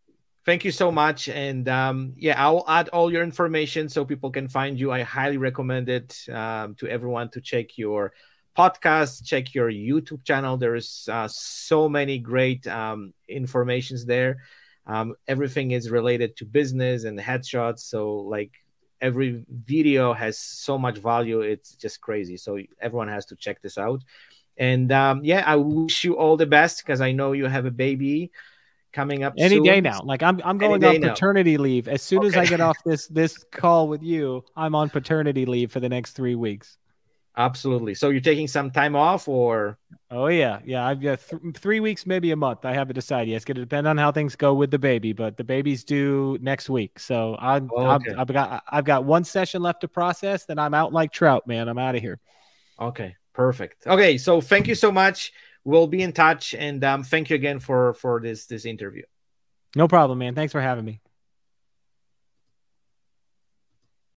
S1: thank you so much. And um, yeah, I'll add all your information so people can find you. I highly recommend it um, to everyone to check your podcast, check your YouTube channel. There's uh, so many great um, informations there. Um, everything is related to business and headshots. So like every video has so much value. It's just crazy. So everyone has to check this out. And um, yeah, I wish you all the best because I know you have a baby coming up
S2: any
S1: soon.
S2: day now. Like I'm, I'm going on paternity now. leave as soon okay. as I get off this this call with you. I'm on paternity leave for the next three weeks.
S1: Absolutely. So you're taking some time off, or?
S2: Oh yeah, yeah. I've got th- three weeks, maybe a month. I haven't decided. It's going to depend on how things go with the baby, but the baby's due next week, so I'm, oh, okay. i have got I've got one session left to process. Then I'm out like trout, man. I'm out of here.
S1: Okay, Perfect. Okay, so thank you so much. We'll be in touch, and um, thank you again for for this this interview.
S2: No problem, man. Thanks for having me.